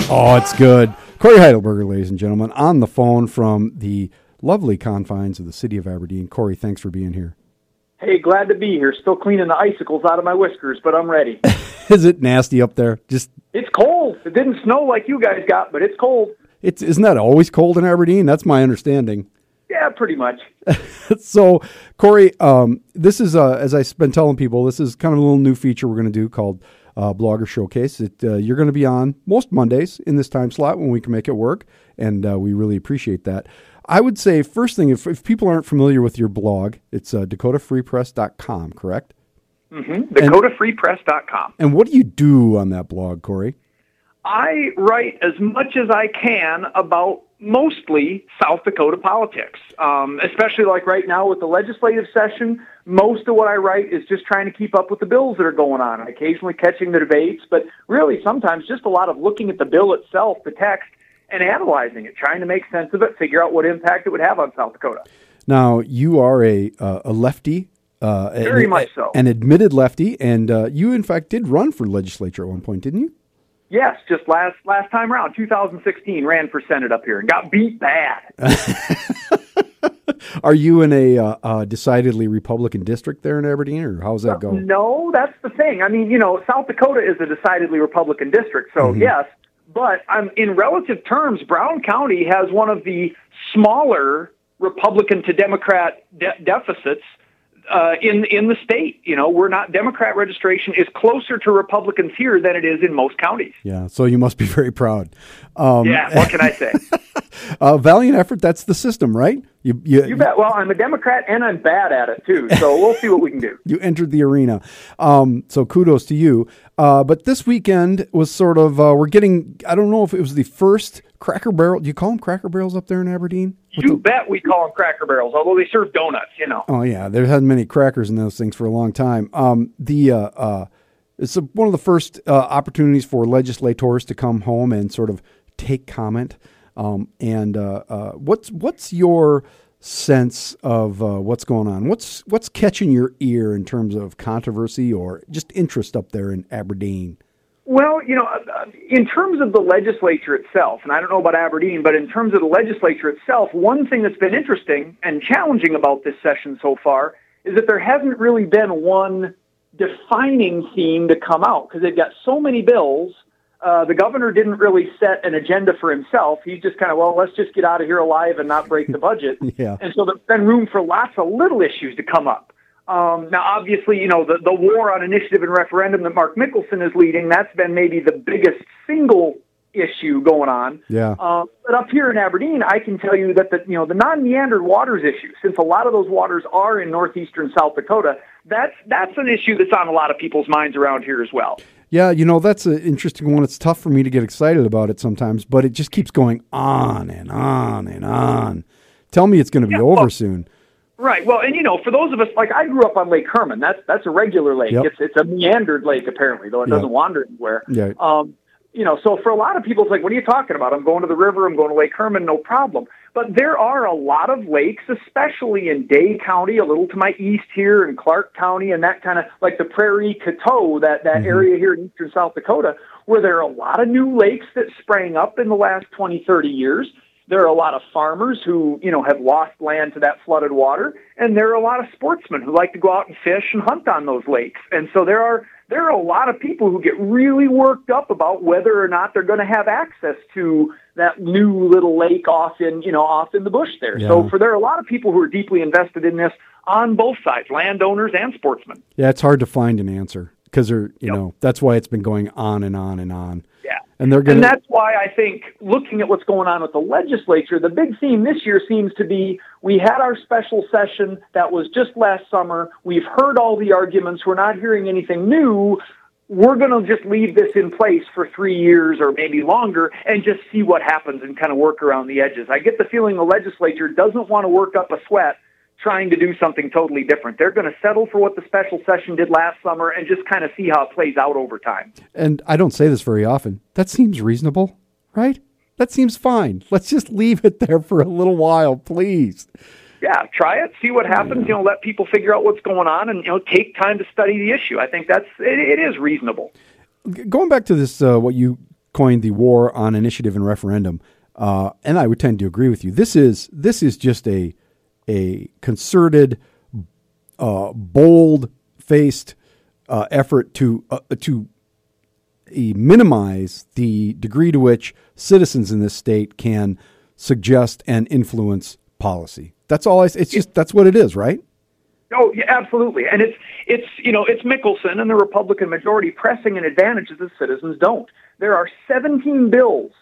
Oh, it's good. Cory Heidelberger, ladies and gentlemen, on the phone from the lovely confines of the city of Aberdeen. Cory, thanks for being here. Hey, glad to be here. Still cleaning the icicles out of my whiskers, but I'm ready. [laughs] Is it nasty up there? Just it's cold. It didn't snow like you guys got, but it's cold. it's isn't that always cold in Aberdeen? That's my understanding. Yeah, pretty much. [laughs] so, Cory, um, this is uh, as I've been telling people, this is kind of a little new feature we're going to do called uh, Blogger Showcase. It, uh, you're going to be on most Mondays in this time slot when we can make it work, and uh, we really appreciate that. I would say first thing, if, if people aren't familiar with your blog, it's uh, DakotaFreePress.com, correct? Mm-hmm. DakotaFreePress.com. And what do you do on that blog, Cory? I write as much as I can about mostly South Dakota politics, um, especially like right now with the legislative session. Most of what I write is just trying to keep up with the bills that are going on, occasionally catching the debates, but really sometimes just a lot of looking at the bill itself, the text, and analyzing it, trying to make sense of it, figure out what impact it would have on South Dakota. Now, you are a uh, a lefty, uh, Very an, much so. an admitted lefty, and uh, you in fact did run for legislature at one point, didn't you? Yes, just last last time around, 2016, ran for Senate up here and got beat bad. [laughs] Are you in a uh, uh, decidedly Republican district there in Aberdeen, or how's that go? No, that's the thing. I mean, you know, South Dakota is a decidedly Republican district, so Mm-hmm. yes. But um, in relative terms, Brown County has one of the smaller Republican to Democrat de- deficits uh, in in the state. You know, we're not Democrat registration is closer to Republicans here than it is in most counties. Yeah, so you must be [laughs] very proud. Um, Yeah, what can I say? [laughs] uh, valiant effort. That's the system, right? You you, You bet. Well, I'm a Democrat and I'm bad at it too, so we'll see what we can do. [laughs] you entered the arena. Um, so kudos to you. Uh, but this weekend was sort of uh, we're getting. I don't know if it was the first Cracker Barrel. Do you call them Cracker Barrels up there in Aberdeen? You bet we call them Cracker Barrels, although they serve donuts. You know. Oh yeah, there hasn't many crackers in those things for a long time. Um, the uh, uh, it's a, one of the first uh, opportunities for legislators to come home and sort of take comment. Um, and uh, uh, what's what's your sense of uh, what's going on? What's what's catching your ear in terms of controversy or just interest up there in Aberdeen? Well, you know, uh, in terms of the legislature itself, and I don't know about Aberdeen, but in terms of the legislature itself, one thing that's been interesting and challenging about this session so far is that there hasn't really been one defining theme to come out because they've got so many bills. Uh, the governor didn't really set an agenda for himself. He's just kind of, well, let's just get out of here alive and not break the budget. [laughs] Yeah. And so there's been room for lots of little issues to come up. Um, now, obviously, you know, the, the war on initiative and referendum that Mark Mickelson is leading, that's been maybe the biggest single issue going on. Yeah. Uh, but up here in Aberdeen, I can tell you that the, you know, the non-meandered waters issue, since a lot of those waters are in northeastern South Dakota, that's, that's an issue that's on a lot of people's minds around here as well. Yeah, you know, that's an interesting one. It's tough for me to get excited about it sometimes, but it just keeps going on and on and on. Tell me it's going to be Yeah, over well- soon. Right. Well, and you know, for those of us like I grew up on Lake Herman. That's that's a regular lake. Yep. It's it's a meandered lake apparently, though it Yeah. doesn't wander anywhere. Yeah. Um, you know, so for a lot of people, it's like, what are you talking about? I'm going to the river. I'm going to Lake Herman. No problem. But there are a lot of lakes, especially in Day County, a little to my east here, in Clark County, and that kind of like the Prairie Coteau, that that area here in eastern South Dakota, where there are a lot of new lakes that sprang up in the last 20, 30 years. There are a lot of farmers who, you know, have lost land to that flooded water, and there are a lot of sportsmen who like to go out and fish and hunt on those lakes. And so there are there are a lot of people who get really worked up about whether or not they're going to have access to that new little lake off in, you know, off in the bush there. So for there are a lot of people who are deeply invested in this on both sides, landowners and sportsmen. Yeah, it's hard to find an answer because they're, you Yep. know, that's why it's been going on and on and on. And they're going And that's why I think looking at what's going on with the legislature, the big theme this year seems to be we had our special session that was just last summer. We've heard all the arguments. We're not hearing anything new. We're going to just leave this in place for three years or maybe longer and just see what happens and kind of work around the edges. I get the feeling the legislature doesn't want to work up a sweat trying to do something totally different. They're going to settle for what the special session did last summer and just kind of see how it plays out over time. and I don't say this very often. That seems reasonable, right? That seems fine. Let's just leave it there for a little while, please. yeah, try it, see what happens. You know, let people figure out what's going on, and you know, take time to study the issue. I think that's it, it is reasonable. Going back to this, uh, what you coined the war on initiative and referendum, uh, and I would tend to agree with you. This is this is just a a concerted, uh, bold faced uh, effort to uh, to minimize the degree to which citizens in this state can suggest and influence policy. That's all I. It's just that's what it is, right? Oh, yeah, absolutely. And it's it's you know it's Mickelson and the Republican majority pressing an advantage that the citizens don't. There are 17 bills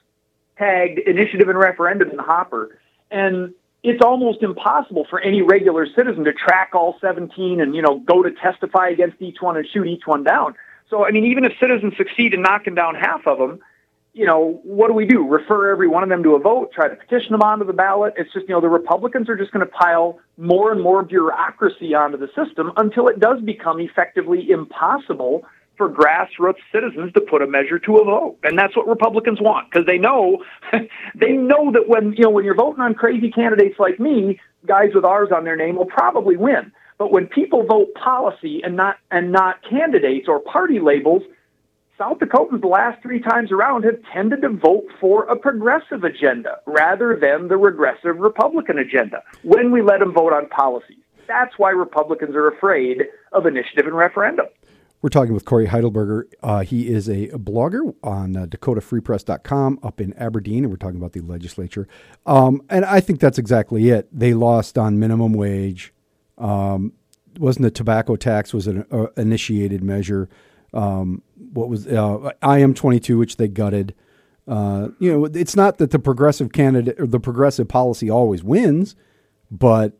tagged initiative and referendum in the hopper, and it's almost impossible for any regular citizen to track all 17 and you know go to testify against each one and shoot each one down. So I mean, even if citizens succeed in knocking down half of them, you know, what do we do? Refer every one of them to a vote, try to petition them onto the ballot. It's just, you know, the Republicans are just going to pile more and more bureaucracy onto the system until it does become effectively impossible for grassroots citizens to put a measure to a vote. And that's what Republicans want because they know [laughs] they know that when, you know, when you're voting on crazy candidates like me, guys with R's on their name will probably win. But when people vote policy and not and not candidates or party labels, South Dakotans the last three times around have tended to vote for a progressive agenda rather than the regressive Republican agenda when we let them vote on policies. That's why Republicans are afraid of initiative and referendum. We're talking with Cory Heidelberger. Uh, he is a blogger on uh, DakotaFreePress.com up in Aberdeen, and we're talking about the legislature. Um, and I think that's exactly it. They lost on minimum wage. Um, wasn't the tobacco tax was an uh, initiated measure? Um, what was uh, IM twenty two, which they gutted. Uh, you know, it's not that the progressive candidate or the progressive policy always wins, but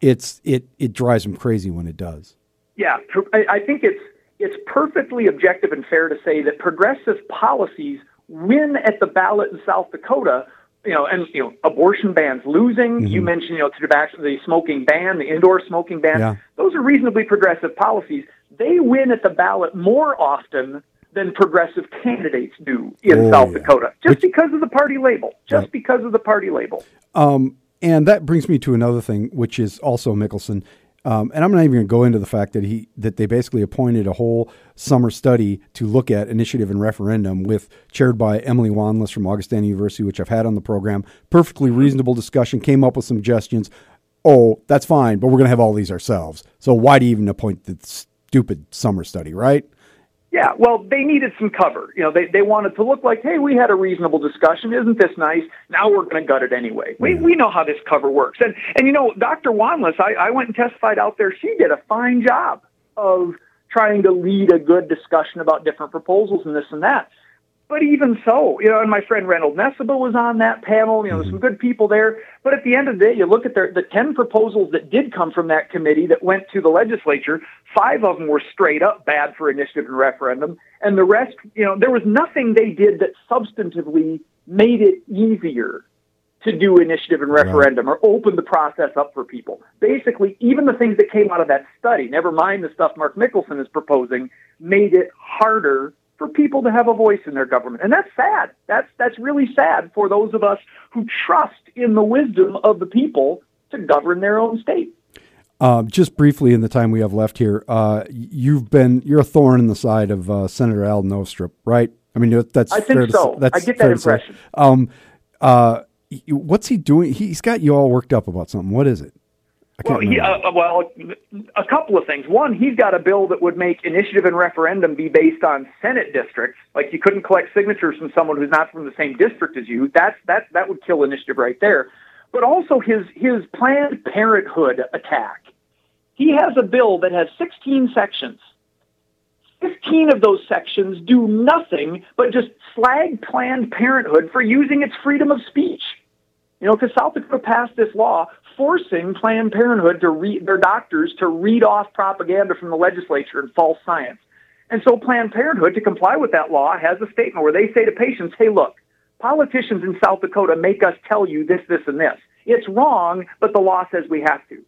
it's it it drives them crazy when it does. Yeah, I I think it's it's perfectly objective and fair to say that progressive policies win at the ballot in South Dakota. You know, and you know, abortion bans losing. You mentioned, you know, tobacco, the smoking ban, the indoor smoking ban. Yeah. Those are reasonably progressive policies. They win at the ballot more often than progressive candidates do in Oh, South yeah. Dakota, just Which- because of the party label. Just Right. because of the party label. Um, and that brings me to another thing, which is also Mickelson. Um, and I'm not even going to go into the fact that he that they basically appointed a whole summer study to look at initiative and referendum, with chaired by Emily Wanless from Augustana University, which I've had on the program. Perfectly reasonable discussion. Came up with some suggestions. Oh, that's fine, but we're going to have all these ourselves. So why do you even appoint the stupid summer study, right? Yeah, well, they needed some cover. You know, they, they wanted to look like, hey, we had a reasonable discussion. Isn't this nice? Now we're going to gut it anyway. We, mm-hmm. we know how this cover works. And, and you know, Dr. Wanless, I, I went and testified out there. She did a fine job of trying to lead a good discussion about different proposals and this and that. But even so, you know, and my friend Reynold Nesiba was on that panel. You know, there's some mm-hmm. good people there. But at the end of the day, you look at their, the 10 proposals that did come from that committee that went to the legislature, five of them were straight up bad for initiative and referendum. And the rest, you know, there was nothing they did that substantively made it easier to do initiative and referendum or open the process up for people. Basically, even the things that came out of that study, never mind the stuff Mark Mickelson is proposing, made it harder for people to have a voice in their government. And that's sad. That's that's really sad for those of us who trust in the wisdom of the people to govern their own state. Um, just briefly, in the time we have left here, uh, you've been you're a thorn in the side of uh, Senator Al Novstrup, right? I mean, that's I think so. That's I get that fair to say. impression. Um, uh, what's he doing? He's got you all worked up about something. What is it? Well, he, uh, well, a couple of things. One, he's got a bill that would make initiative and referendum be based on Senate districts. Like you couldn't collect signatures from someone who's not from the same district as you. That's that that would kill initiative right there. But also his his Planned Parenthood attack. He has a bill that has 16 sections. 15 of those sections do nothing but just slag Planned Parenthood for using its freedom of speech. You know, because South Dakota passed this law forcing Planned Parenthood to read their doctors to read off propaganda from the legislature and false science. And so Planned Parenthood, to comply with that law, has a statement where they say to patients, hey, look, politicians in South Dakota make us tell you this, this, and this. It's wrong, but the law says we have to.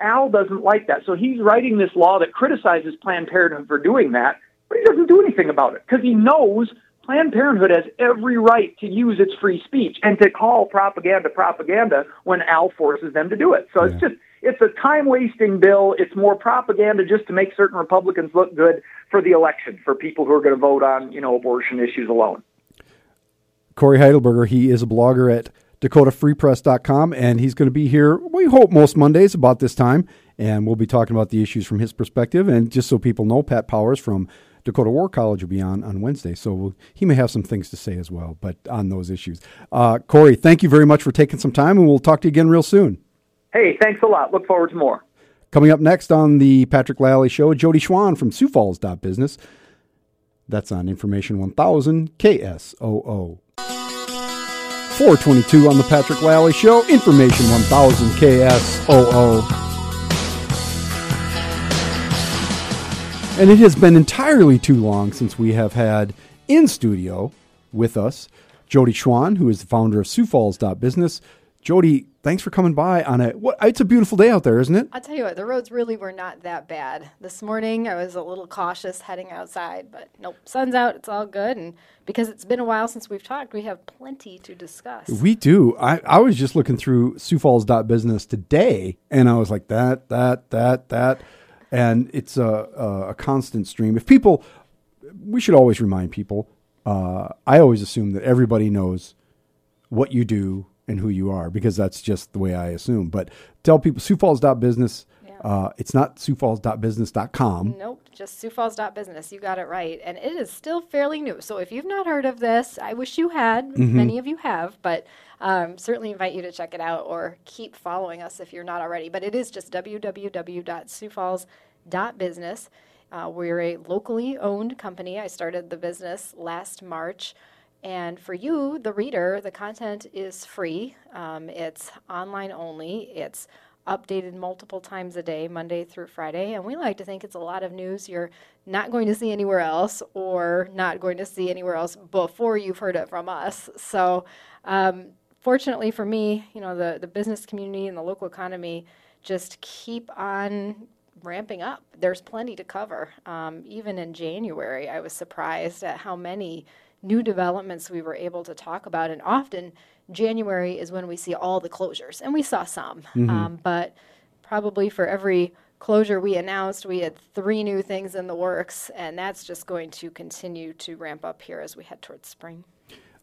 Al doesn't like that. So he's writing this law that criticizes Planned Parenthood for doing that, but he doesn't do anything about it because he knows Planned Parenthood has every right to use its free speech and to call propaganda propaganda when Al forces them to do it. So it's just it's a time wasting bill. It's more propaganda just to make certain Republicans look good for the election for people who are going to vote on, you know, abortion issues alone. Cory Heidelberger, he is a blogger at DakotaFreePress.com, and he's going to be here, we hope, most Mondays about this time. And we'll be talking about the issues from his perspective. And just so people know, Pat Powers from Dakota War College will be on on Wednesday. So we'll, he may have some things to say as well, but on those issues. Uh, Cory, thank you very much for taking some time, and we'll talk to you again real soon. Hey, thanks a lot. Look forward to more. Coming up next on the Patrick Lalley Show, Jodi Schwan from Sioux Falls Business. That's on Information 1000 KSOO. 422 on the Patrick Lalley Show, Information 1000 KSOO. And it has been entirely too long since we have had in studio with us Jodi Schwan, who is the founder of Sioux Falls Business. Jodi, thanks for coming by on a what it's a beautiful day out there, isn't it? I'll tell you what, the roads really were not that bad. This morning I was a little cautious heading outside, but nope, sun's out, it's all good. And because it's been a while since we've talked, we have plenty to discuss. We do. I, I was just looking through Sioux Falls Business today, and I was like that, that, that, that, and it's a, a, a constant stream. If people, we should always remind people. Uh, I always assume that everybody knows what you do and who you are because that's just the way I assume. But tell people Sioux Falls Business. Uh, it's not Sioux Falls Business.com. Nope, just Sioux Falls Business. You got it right. And it is still fairly new. So if you've not heard of this, I wish you had. Many of you have, but um, certainly invite you to check it out or keep following us if you're not already. But it is just www.siouxfalls.business. Uh, we're a locally owned company. I started the business last March. And for you, the reader, the content is free. Um, it's online only. It's updated multiple times a day, Monday through Friday. And we like to think it's a lot of news you're not going to see anywhere else or not going to see anywhere else before you've heard it from us. So, um, fortunately for me, you know, the, the business community and the local economy just keep on ramping up. There's plenty to cover. Um, even in January, I was surprised at how many new developments we were able to talk about. And often, January is when we see all the closures, and we saw some. Um, but probably for every closure we announced, we had three new things in the works, and that's just going to continue to ramp up here as we head towards spring.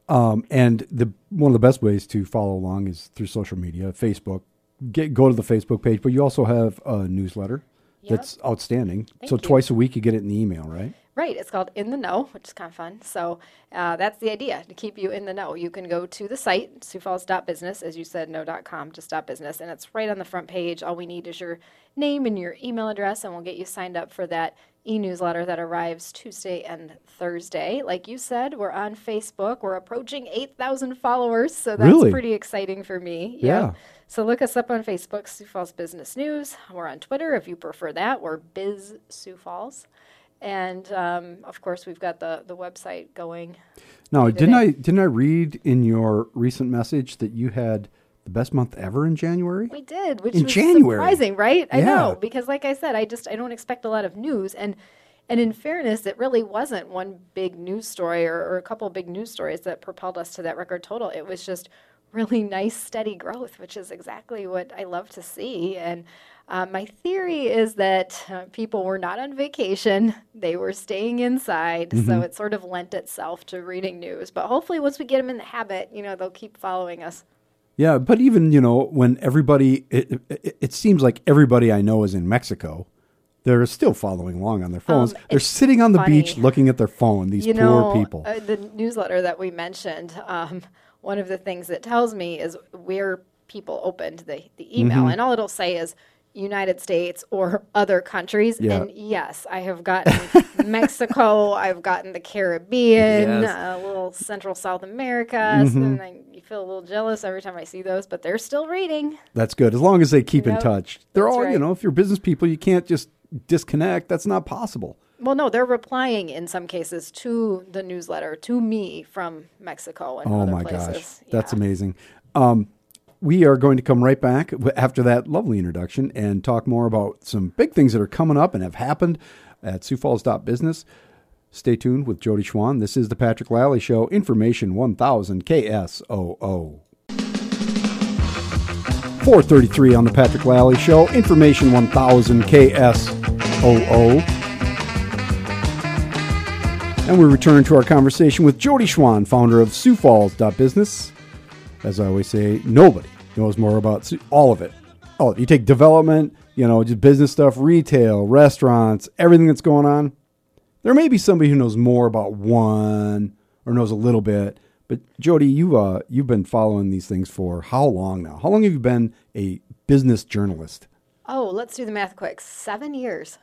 Um, and the one of the best ways to follow along is through social media, Facebook. Get go to the Facebook page, but you also have a newsletter Yep. that's outstanding. Thank so you. twice a week you get it in the email, right? Right, it's called In the Know, which is kind of fun. So uh, that's the idea to keep you in the know. You can go to the site, siouxfalls.business, as you said, no.com, just .business, and it's right on the front page. All we need is your name and your email address, and we'll get you signed up for that e-newsletter that arrives Tuesday and Thursday. Like you said, we're on Facebook. We're approaching 8,000 followers, so that's Really? pretty exciting for me. Yeah. Yep. So look us up on Facebook, Sioux Falls Business News. We're on Twitter if you prefer that. We're Biz Sioux Falls. And um, of course, we've got the, the website going. Now, did didn't. I didn't I read in your recent message that you had the best month ever in January? We did, which In was January. surprising, right? I Yeah. know because, like I said, I just I don't expect a lot of news, and and in fairness, it really wasn't one big news story or, or a couple of big news stories that propelled us to that record total. It was just really [laughs] nice, steady growth, which is exactly what I love to see. And uh, my theory is that uh, people were not on vacation; they were staying inside, so it sort of lent itself to reading news. But hopefully, once we get them in the habit, you know, they'll keep following us. Yeah, but even you know when everybody, it, it, it seems like everybody I know is in Mexico. They're still following along on their phones. Um, They're sitting on the funny. beach looking at their phone. These you poor know, people. Uh, the newsletter that we mentioned, um, one of the things that tells me is where people opened the, the email, Mm-hmm. and all it'll say is United States or other countries. Yeah. And yes, I have gotten [laughs] Mexico, I've gotten the Caribbean, Yes. a little Central South America. Mm-hmm. So then I, you feel a little jealous every time I see those, but they're still reading. That's good as long as they keep in touch. They're that's all you know. If you're business people, you can't just disconnect. That's not possible. Well, no, they're replying in some cases to the newsletter, to me from Mexico and Oh other my places. gosh, that's amazing. Um, we are going to come right back after that lovely introduction and talk more about some big things that are coming up and have happened at Sioux Falls Business. Stay tuned with Jodi Schwan. This is the Patrick Lalley Show, Information 1000 KSOO. 433 on the Patrick Lalley Show, Information 1000 KSOO. And we return to our conversation with Jodi Schwan, founder of Sioux Falls Business. As I always say, nobody knows more about all of it. Oh, you take development, you know, just business stuff, retail, restaurants, everything that's going on. There may be somebody who knows more about one or knows a little bit. But Jodi, you uh, you've been following these things for how long now? How long have you been a business journalist? Oh, let's do the math quick. Seven years.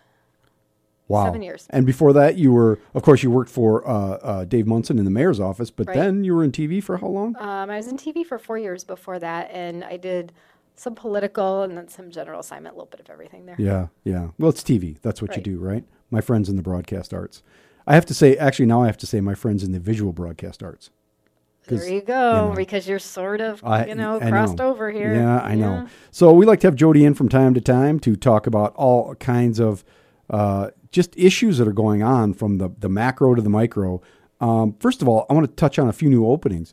Wow. Seven years. And before that, you were, of course, you worked for uh, uh, Dave Munson in the mayor's office, but Right. then you were in TV for how long? Um, I was in TV for four years before that, and I did some political and then some general assignment, a little bit of everything there. yeah, yeah. Well, it's TV. That's what you do, right? My friends in the broadcast arts. I have to say, actually, now I have to say, my friends in the visual broadcast arts. There you go, know, because you're sort of, I- you know, I crossed know. over here. Yeah, I know. So we like to have Jodi in from time to time to talk about all kinds of uh, just issues that are going on from the, the macro to the micro. Um, first of all, I want to touch on a few new openings.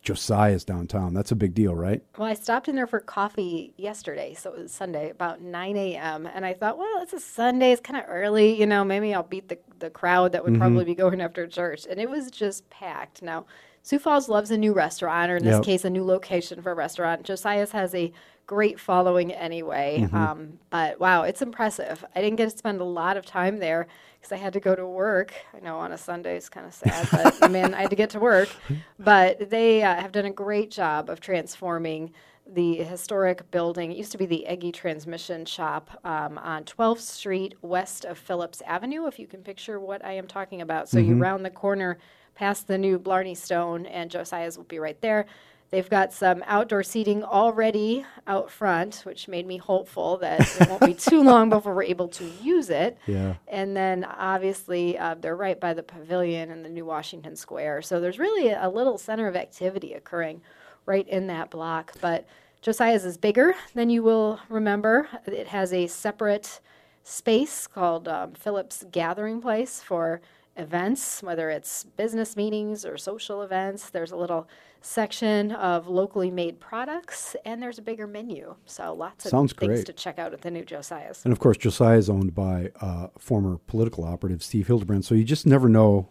Josiah's downtown. That's a big deal, right? Well, I stopped in there for coffee yesterday, so it was Sunday, about 9 a.m. And I thought, well, it's a Sunday, it's kind of early, you know, maybe I'll beat the, the crowd that would Mm-hmm. probably be going after church. And it was just packed. Now, Sioux Falls loves a new restaurant, or in this Yep. case, a new location for a restaurant. Josiah's has a great following anyway. Mm-hmm. Um, but wow, it's impressive. I didn't get to spend a lot of time there because I had to go to work. I know on a Sunday it's kind of sad, but I mean, I had to get to work. [laughs] But they uh, have done a great job of transforming the historic building. It used to be the Eggy Transmission Shop um, on 12th Street west of Phillips Avenue, if you can picture what I am talking about. So you round the corner past the new Blarney Stone, and Josiah's will be right there. They've got some outdoor seating already out front, which made me hopeful that it won't be too [laughs] long before we're able to use it. Yeah. And then obviously uh, they're right by the pavilion and the new Washington Square. So there's really a little center of activity occurring right in that block. But Josiah's is bigger than you will remember. It has a separate space called um, Phillips Gathering Place for events, whether it's business meetings or social events. There's a little section of locally made products, and there's a bigger menu. So lots of Sounds things great. to check out at the new Josiah's. And of course, Josiah is owned by uh, former political operative Steve Hildebrand. So you just never know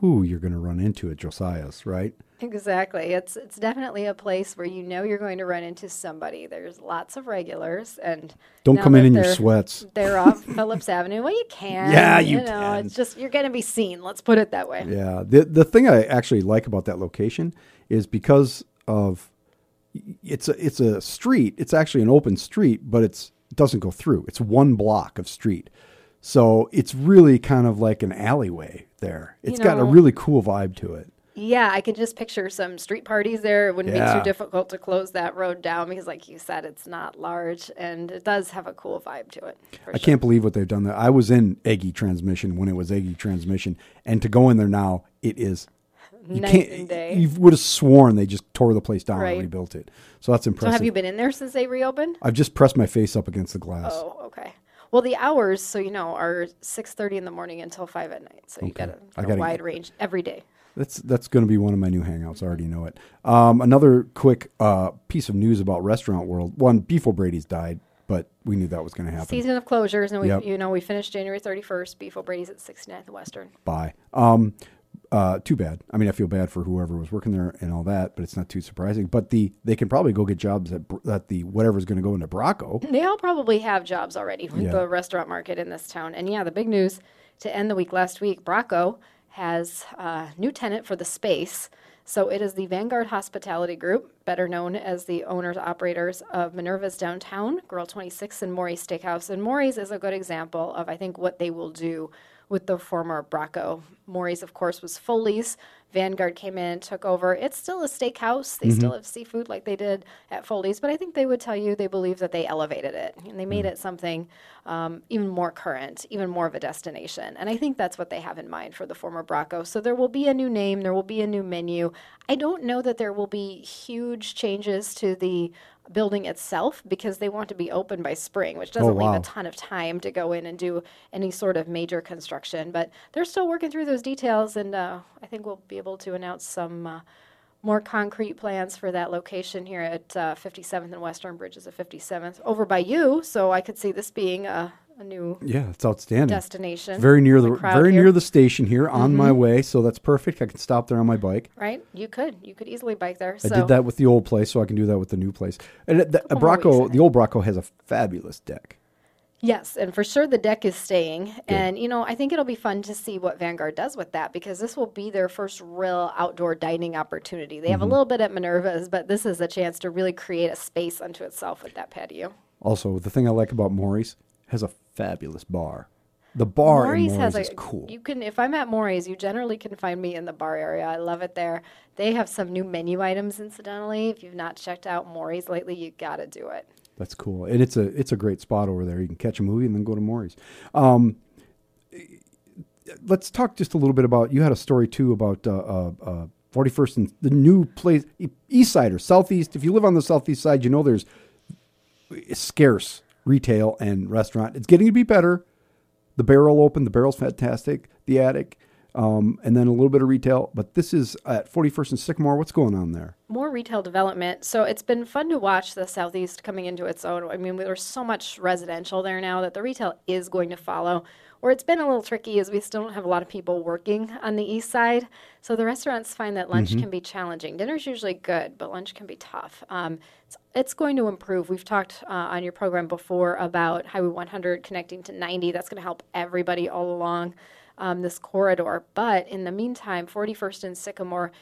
who you're going to run into at Josiah's, right? Exactly. It's it's definitely a place where you know you're going to run into somebody. There's lots of regulars and Don't come in in your sweats. They're off [laughs] Phillips Avenue. Well, you can. [laughs] Yeah, you know, can. It's just you're going to be seen. Let's put it that way. Yeah. The the thing I actually like about that location is because of it's a it's a street. It's actually an open street, but it's it doesn't go through. It's one block of street. So it's really kind of like an alleyway there. It's got a really cool vibe to it. Yeah, I can just picture some street parties there. It wouldn't be too difficult to close that road down because, like you said, it's not large and it does have a cool vibe to it. I sure. can't believe what they've done there. I was in Eggy Transmission when it was Eggy Transmission, and to go in there now, it is you Night can't. and day. You would have sworn they just tore the place down Right. and rebuilt it. So that's impressive. So, have you been in there since they reopened? I've just pressed my face up against the glass. Oh, okay. Well, the hours, so you know, are six thirty in the morning until five at night. So you Okay. got I a, gotta wide get- range every day. That's that's going to be one of my new hangouts. I already know it. Um, another quick uh, piece of news about restaurant world. One, Beef O'Brady's died, but we knew that was going to happen. Season of closures, and we, Yep. you know, we finished January thirty first. Beef O'Brady's at 69th and Western. Bye. Um, Uh, too bad. I mean, I feel bad for whoever was working there and all that, but it's not too surprising. But the they can probably go get jobs at, at the whatever's going to go into Bracco. They all probably have jobs already with Yeah. the restaurant market in this town. And yeah, the big news to end the week last week, Bracco has a new tenant for the space. So it is the Vanguard Hospitality Group, better known as the owners operators of Minerva's downtown, Grill 26 and Morrie's Steakhouse. And Morrie's is a good example of I think what they will do with the former Bracco. Morrie's, of course, was Foley's. Vanguard came in, took over. It's still a steakhouse. They still have seafood like they did at Foley's, but I think they would tell you they believe that they elevated it and they made it something um, even more current, even more of a destination. And I think that's what they have in mind for the former Bracco. So there will be a new name, there will be a new menu. I don't know that there will be huge changes to the building itself because they want to be open by spring, which doesn't leave wow. a ton of time to go in and do any sort of major construction. But they're still working through those details, and uh, I think we'll be able to announce some uh, more concrete plans for that location here at uh, 57th and Western Bridges of 57th over by you. So I could see this being a, a new Yeah, it's outstanding. destination. Very near the very here. Mm-hmm. near the station here on my way, so that's perfect. I can stop there on my bike. right. You could you could easily bike there. I did that with the old place, so I can do that with the new place. And the, the Couple more weeks Bracco, the old Bracco has a fabulous deck. Yes, and for sure the deck is staying. And, you know, I think it'll be fun to see what Vanguard does with that because this will be their first real outdoor dining opportunity. They have a little bit at Minerva's, but this is a chance to really create a space unto itself with that patio. Also, the thing I like about Morrie's has a fabulous bar. The bar Morrie's in has Morrie's a is cool. You can if I'm at Morrie's, you generally can find me in the bar area. I love it there. They have some new menu items incidentally. If you've not checked out Morrie's lately, you got to do it. That's cool, and it's a it's a great spot over there. You can catch a movie and then go to Morrie's. Um, let's talk just a little bit about. You had a story too about uh, uh, uh, 41st and the new place, East Side or Southeast. If you live on the Southeast side, you know there's scarce retail and restaurant. It's getting to be better. The barrel open, the barrel's fantastic. The attic, um, and then a little bit of retail. But this is at 41st and Sycamore. What's going on there? more retail development. So it's been fun to watch the southeast coming into its own. I mean, there's so much residential there now that the retail is going to follow. Where it's been a little tricky is we still don't have a lot of people working on the east side. So the restaurants find that lunch can be challenging. Dinner's usually good, but lunch can be tough. Um, it's, it's going to improve. We've talked uh, on your program before about Highway 100 connecting to 90. That's going to help everybody all along um, this corridor. But in the meantime, 41st and Sycamore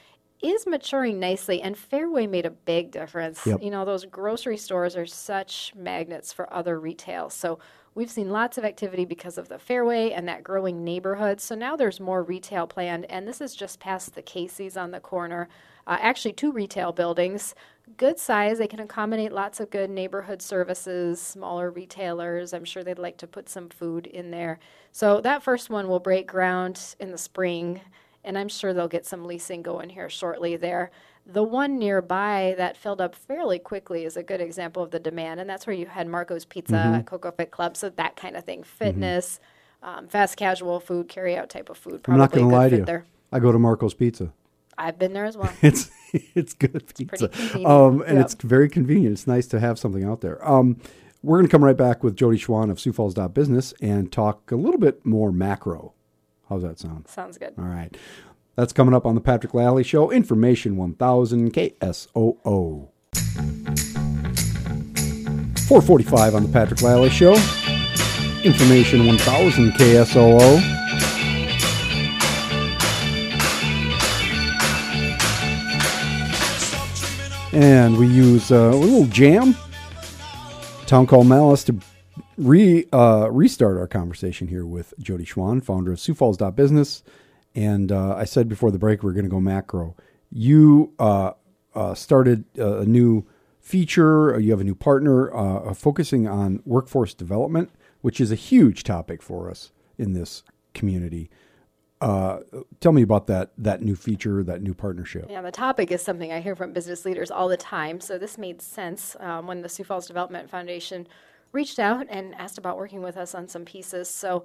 is maturing nicely, and Fairway made a big difference. Yep. You know, those grocery stores are such magnets for other retail. So we've seen lots of activity because of the Fairway and that growing neighborhood. So now there's more retail planned, and this is just past the Casey's on the corner. Uh, actually, two retail buildings, good size. They can accommodate lots of good neighborhood services, smaller retailers. I'm sure they'd like to put some food in there. So that first one will break ground in the spring and I'm sure they'll get some leasing going here shortly there. The one nearby that filled up fairly quickly is a good example of the demand, and that's where you had Marco's Pizza, Mm-hmm. Coco Fit Club, so that kind of thing. Fitness, um, fast casual food, carry out type of food. I'm not going to lie to you. there. I go to Marco's Pizza. I've been there as well. [laughs] It's it's good pizza, um, and Yep. it's very convenient. It's nice to have something out there. Um, we're going to come right back with Jodi Schwan of Sioux Falls Business and talk a little bit more macro. How's that sound? Sounds good. All right, that's coming up on the Patrick Lalley Show. Information 1000 KSOO. 445 on the Patrick Lally Show. Information 1000 KSOO. And we use uh, a little jam, Town Call Malice, to re uh, restart our conversation here with Jodi Schwan, founder of Sioux Falls Business. And uh, I said before the break we are going to go macro. You uh, uh, started a new feature. uh, You have a new partner uh, focusing on workforce development, which is a huge topic for us in this community. Uh, tell me about that that new feature, that new partnership. Yeah, the topic is something I hear from business leaders all the time. So this made sense um, when the Sioux Falls Development Foundation reached out and asked about working with us on some pieces. So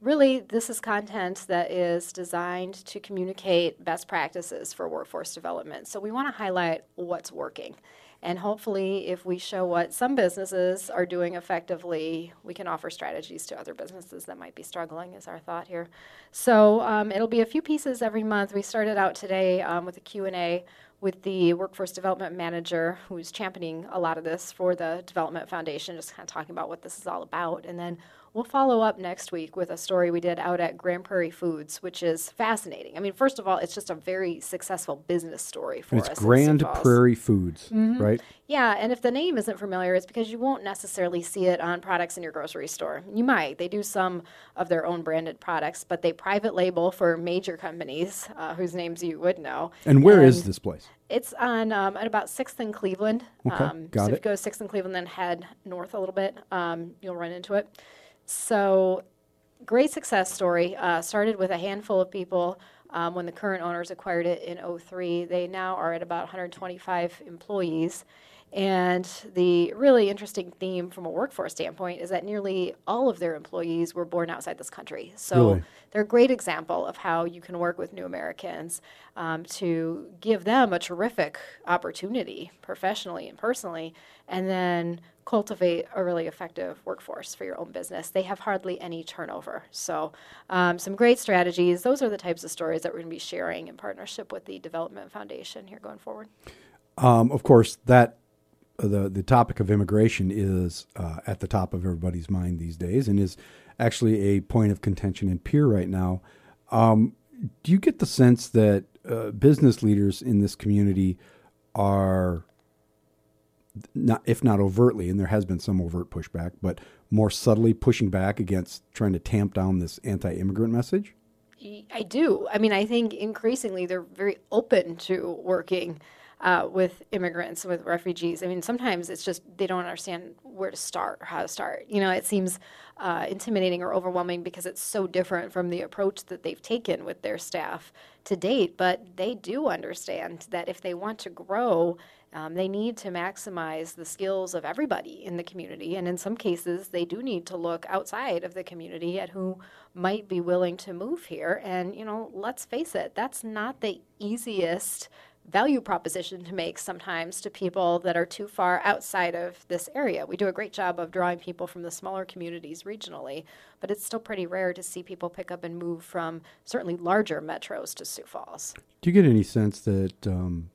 really, this is content that is designed to communicate best practices for workforce development. So we want to highlight what's working. And hopefully, if we show what some businesses are doing effectively, we can offer strategies to other businesses that might be struggling, is our thought here. So um, it'll be a few pieces every month. We started out today um, with a Q&A with the workforce development manager who's championing a lot of this for the Development Foundation, just kind of talking about what this is all about. And then we'll follow up next week with a story we did out at Grand Prairie Foods, which is fascinating. I mean, first of all, it's just a very successful business story for And it's us. in Grand. Prairie Foods, right? Yeah, and if the name isn't familiar, it's because you won't necessarily see it on products in your grocery store. You might. They do some of their own branded products, but they private label for major companies uh, whose names you would know. And where is this place? It's on um, at about Sixth and Cleveland. Okay, um, got so it. if you go Sixth and Cleveland, then head north a little bit, um, you'll run into it. So, great success story. Uh, started with a handful of people um, when the current owners acquired it in 03. They now are at about 125 employees. And the really interesting theme from a workforce standpoint is that nearly all of their employees were born outside this country. So Really? they're a great example of how you can work with new Americans um, to give them a terrific opportunity professionally and personally, and then cultivate a really effective workforce for your own business. They have hardly any turnover. So, um, some great strategies. Those are the types of stories that we're going to be sharing in partnership with the Development Foundation here going forward. Um, of course, that the the topic of immigration is uh, at the top of everybody's mind these days, and is actually a point of contention in Pierre right now. Um, do you get the sense that uh, business leaders in this community are not, if not overtly, and there has been some overt pushback, but more subtly pushing back against trying to tamp down this anti-immigrant message? I do. I mean, I think increasingly they're very open to working uh, with immigrants, with refugees. I mean, sometimes it's just they don't understand where to start or how to start. You know, it seems uh, intimidating or overwhelming because it's so different from the approach that they've taken with their staff to date. But they do understand that if they want to grow, um, they need to maximize the skills of everybody in the community. And in some cases, they do need to look outside of the community at who might be willing to move here. And, you know, let's face it, that's not the easiest value proposition to make sometimes to people that are too far outside of this area. We do a great job of drawing people from the smaller communities regionally, but it's still pretty rare to see people pick up and move from certainly larger metros to Sioux Falls. Do you get any sense that um,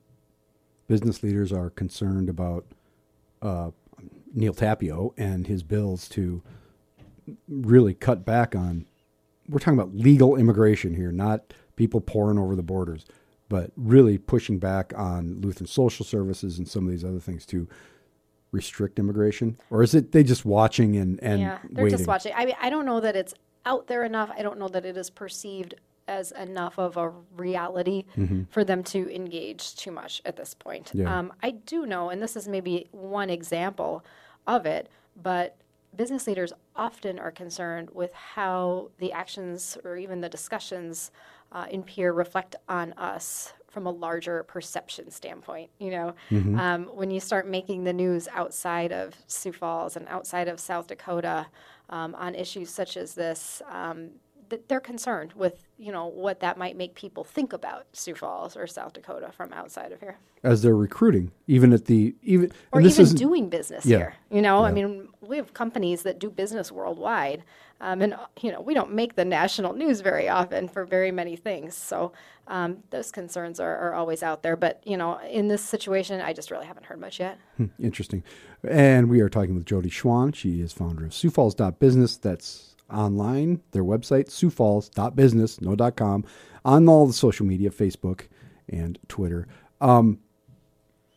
business leaders are concerned about uh, Neal Tapio and his bills to really cut back on? We're talking about legal immigration here, not people pouring over the borders, but really pushing back on Lutheran social services and some of these other things to restrict immigration, or is it they just watching and and yeah, they're waiting? just watching. I mean, I don't know that it's out there enough. I don't know that it is perceived as enough of a reality for them to engage too much at this point. Mm-hmm. Yeah. Um, I do know, and this is maybe one example of it, but business leaders often are concerned with how the actions or even the discussions uh, in Pierre reflect on us from a larger perception standpoint. You know, um, when you start making the news outside of Sioux Falls and outside of South Dakota um, on issues such as this, um, th- they're concerned with you know what that might make people think about Sioux Falls or South Dakota from outside of here, as they're recruiting, even at the even or even doing business Yeah. here. You know, I mean, we have companies that do business worldwide, um, and you know we don't make the national news very often for very many things. So um, those concerns are, are always out there. But you know, in this situation, I just really haven't heard much yet. Interesting. And we are talking with Jodi Schwan. She is founder of Sioux Falls.business. That's online, their website, Sioux Falls.business, no com, on all the social media, Facebook and Twitter. Um,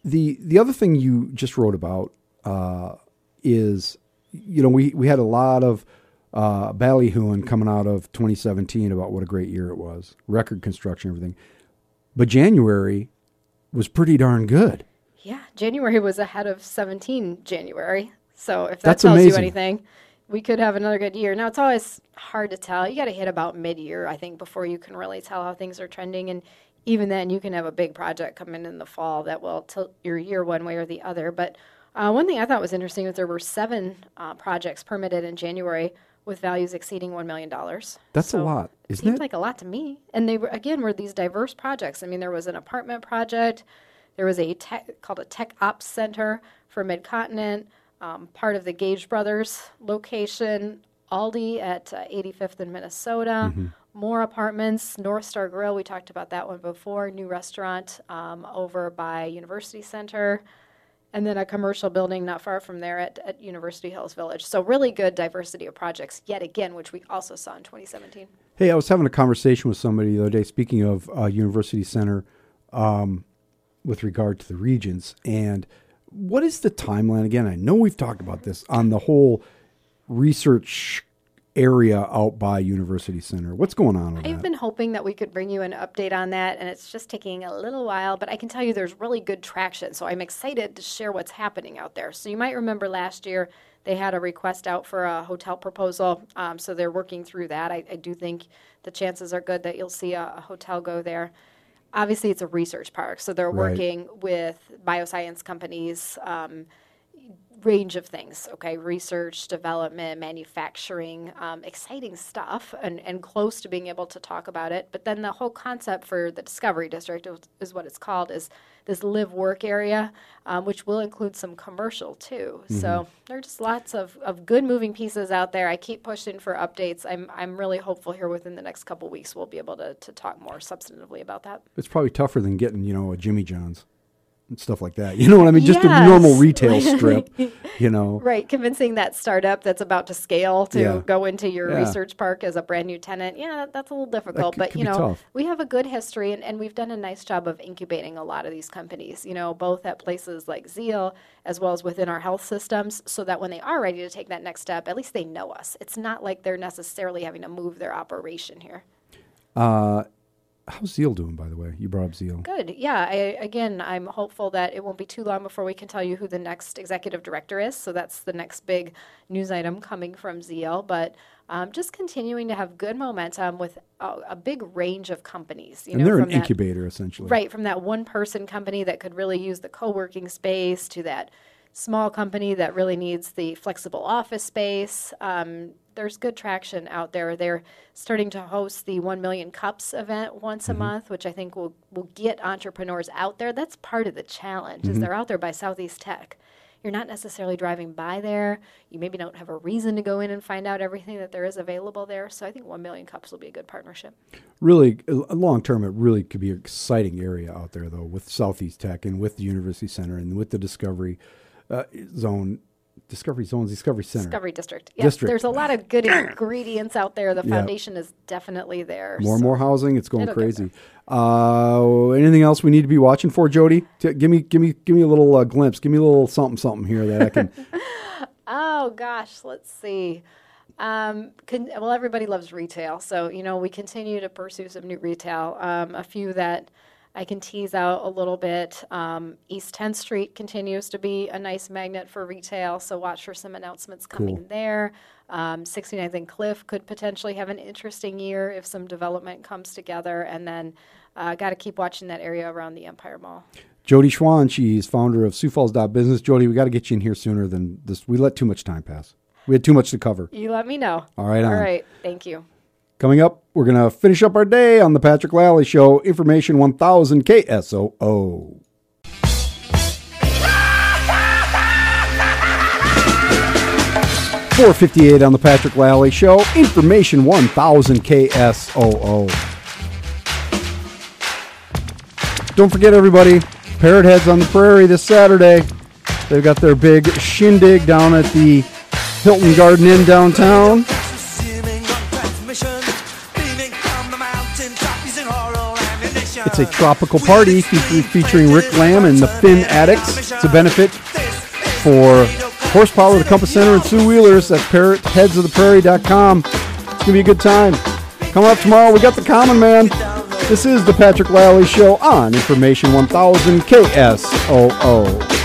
the the other thing you just wrote about uh, is, you know, we, we had a lot of uh, ballyhooing coming out of 2017 about what a great year it was, record construction, everything. But January was pretty darn good. Yeah, January was ahead of 17 January. So if that That's tells you anything, we could have another good year. Now it's always hard to tell. You got to hit about mid-year, I think, before you can really tell how things are trending. And even then, you can have a big project come in in the fall that will tilt your year one way or the other. But uh, one thing I thought was interesting was there were seven uh, projects permitted in January with values exceeding one million dollars. That's a lot, isn't seems it? like a lot to me. And they were again were these diverse projects. I mean, there was an apartment project, There was a tech, called a Tech Ops Center for Mid Continent, um, part of the Gage Brothers location, Aldi at uh, 85th in Minnesota, more apartments, North Star Grill, we talked about that one before, new restaurant um, over by University Center, and then a commercial building not far from there at, at University Hills Village. So, really good diversity of projects, yet again, which we also saw in 2017. Hey, I was having a conversation with somebody the other day, speaking of uh, University Center, um, with regard to the regions. And what is the timeline again? I know we've talked about this on the whole research area out by University Center. What's going on I've that? been hoping that we could bring you an update on that, and it's just taking a little while, but I can tell you there's really good traction. So I'm excited to share what's happening out there. So you might remember last year they had a request out for a hotel proposal. Um, so they're working through that. I, I do think the chances are good that you'll see a, a hotel go there. Obviously, it's a research park, so they're Right. working with bioscience companies. Um, range of things okay? Research development manufacturing um, exciting stuff and, and close to being able to talk about it. But then the whole concept for the discovery district is, what it's called is this live work area um, which will include some commercial too. So there are just lots of, of good moving pieces out there. I keep pushing for updates. I'm, I'm really hopeful here within the next couple weeks we'll be able to, to talk more substantively about that. It's probably tougher than getting, you know, a Jimmy John's stuff like that. [laughs] You know what I mean? Just a normal retail [laughs] strip, you know. Right, convincing that startup that's about to scale to Yeah. go into your Yeah. research park as a brand new tenant. Yeah, that, that's a little difficult, could- but could you know, tough. we have a good history and, and we've done a nice job of incubating a lot of these companies, you know, both at places like Zeal as well as within our health systems so that when they are ready to take that next step, at least they know us. It's not like they're necessarily having to move their operation here. Uh, How's Zeal doing, by the way? You brought up Zeal. Good. Yeah. I, again, I'm hopeful that it won't be too long before we can tell you who the next executive director is. So that's the next big news item coming from Zeal. But um, just continuing to have good momentum with a, a big range of companies. You And know, they're an that- incubator, essentially. Right, from that one person company that could really use the co working space to that small company that really needs the flexible office space. Um, there's good traction out there. They're starting to host the 1 Million Cups event once Mm-hmm. a month, which I think will, will get entrepreneurs out there. That's part of the challenge, Mm-hmm. is they're out there by Southeast Tech. You're not necessarily driving by there. You maybe don't have a reason to go in and find out everything that there is available there. So I think 1 Million Cups will be a good partnership. Really, long term, it really could be an exciting area out there, though, with Southeast Tech and with the University Center and with the Discovery uh, Zone, Discovery Zones, Discovery Center. Discovery District. Yes, District. there's a lot of good ingredients out there. The foundation is definitely there. More and more housing. It's going It'll crazy. Uh, anything else we need to be watching for, Jodi? T- give me, give me, give me a little uh, glimpse. Give me a little something, something here that I can. [laughs] [laughs] Oh gosh, let's see. Um, con- well, everybody loves retail, so you know we continue to pursue some new retail. Um, a few that I can tease out a little bit. Um, East 10th Street continues to be a nice magnet for retail, so watch for some announcements coming Cool. there. Um, 69th and Cliff could potentially have an interesting year if some development comes together, and then uh, got to keep watching that area around the Empire Mall. Jodi Schwan, she's founder of Sioux Falls Business. Jodi, we got to get you in here sooner than this. We let too much time pass. We had too much to cover. You let me know. All right, All on. right. Thank you. Coming up, we're going to finish up our day on the Patrick Lalley Show. Information 1000 KSOO. Four fifty-eight on the Patrick Lalley Show. Information one thousand KSOO. Don't forget, everybody, Parrot Heads on the Prairie this Saturday. They've got their big shindig down at the Hilton Garden Inn downtown. A tropical party featuring Rick Lamb and the Finn Addicts. It's a benefit for Horsepower, the Compass Center, and Sue Wheelers. That's parrotheadsoftheprairie.com. It's going to be a good time. Coming up tomorrow, we got the Common Man. This is the Patrick Lalley Show on Information 1000 KSOO.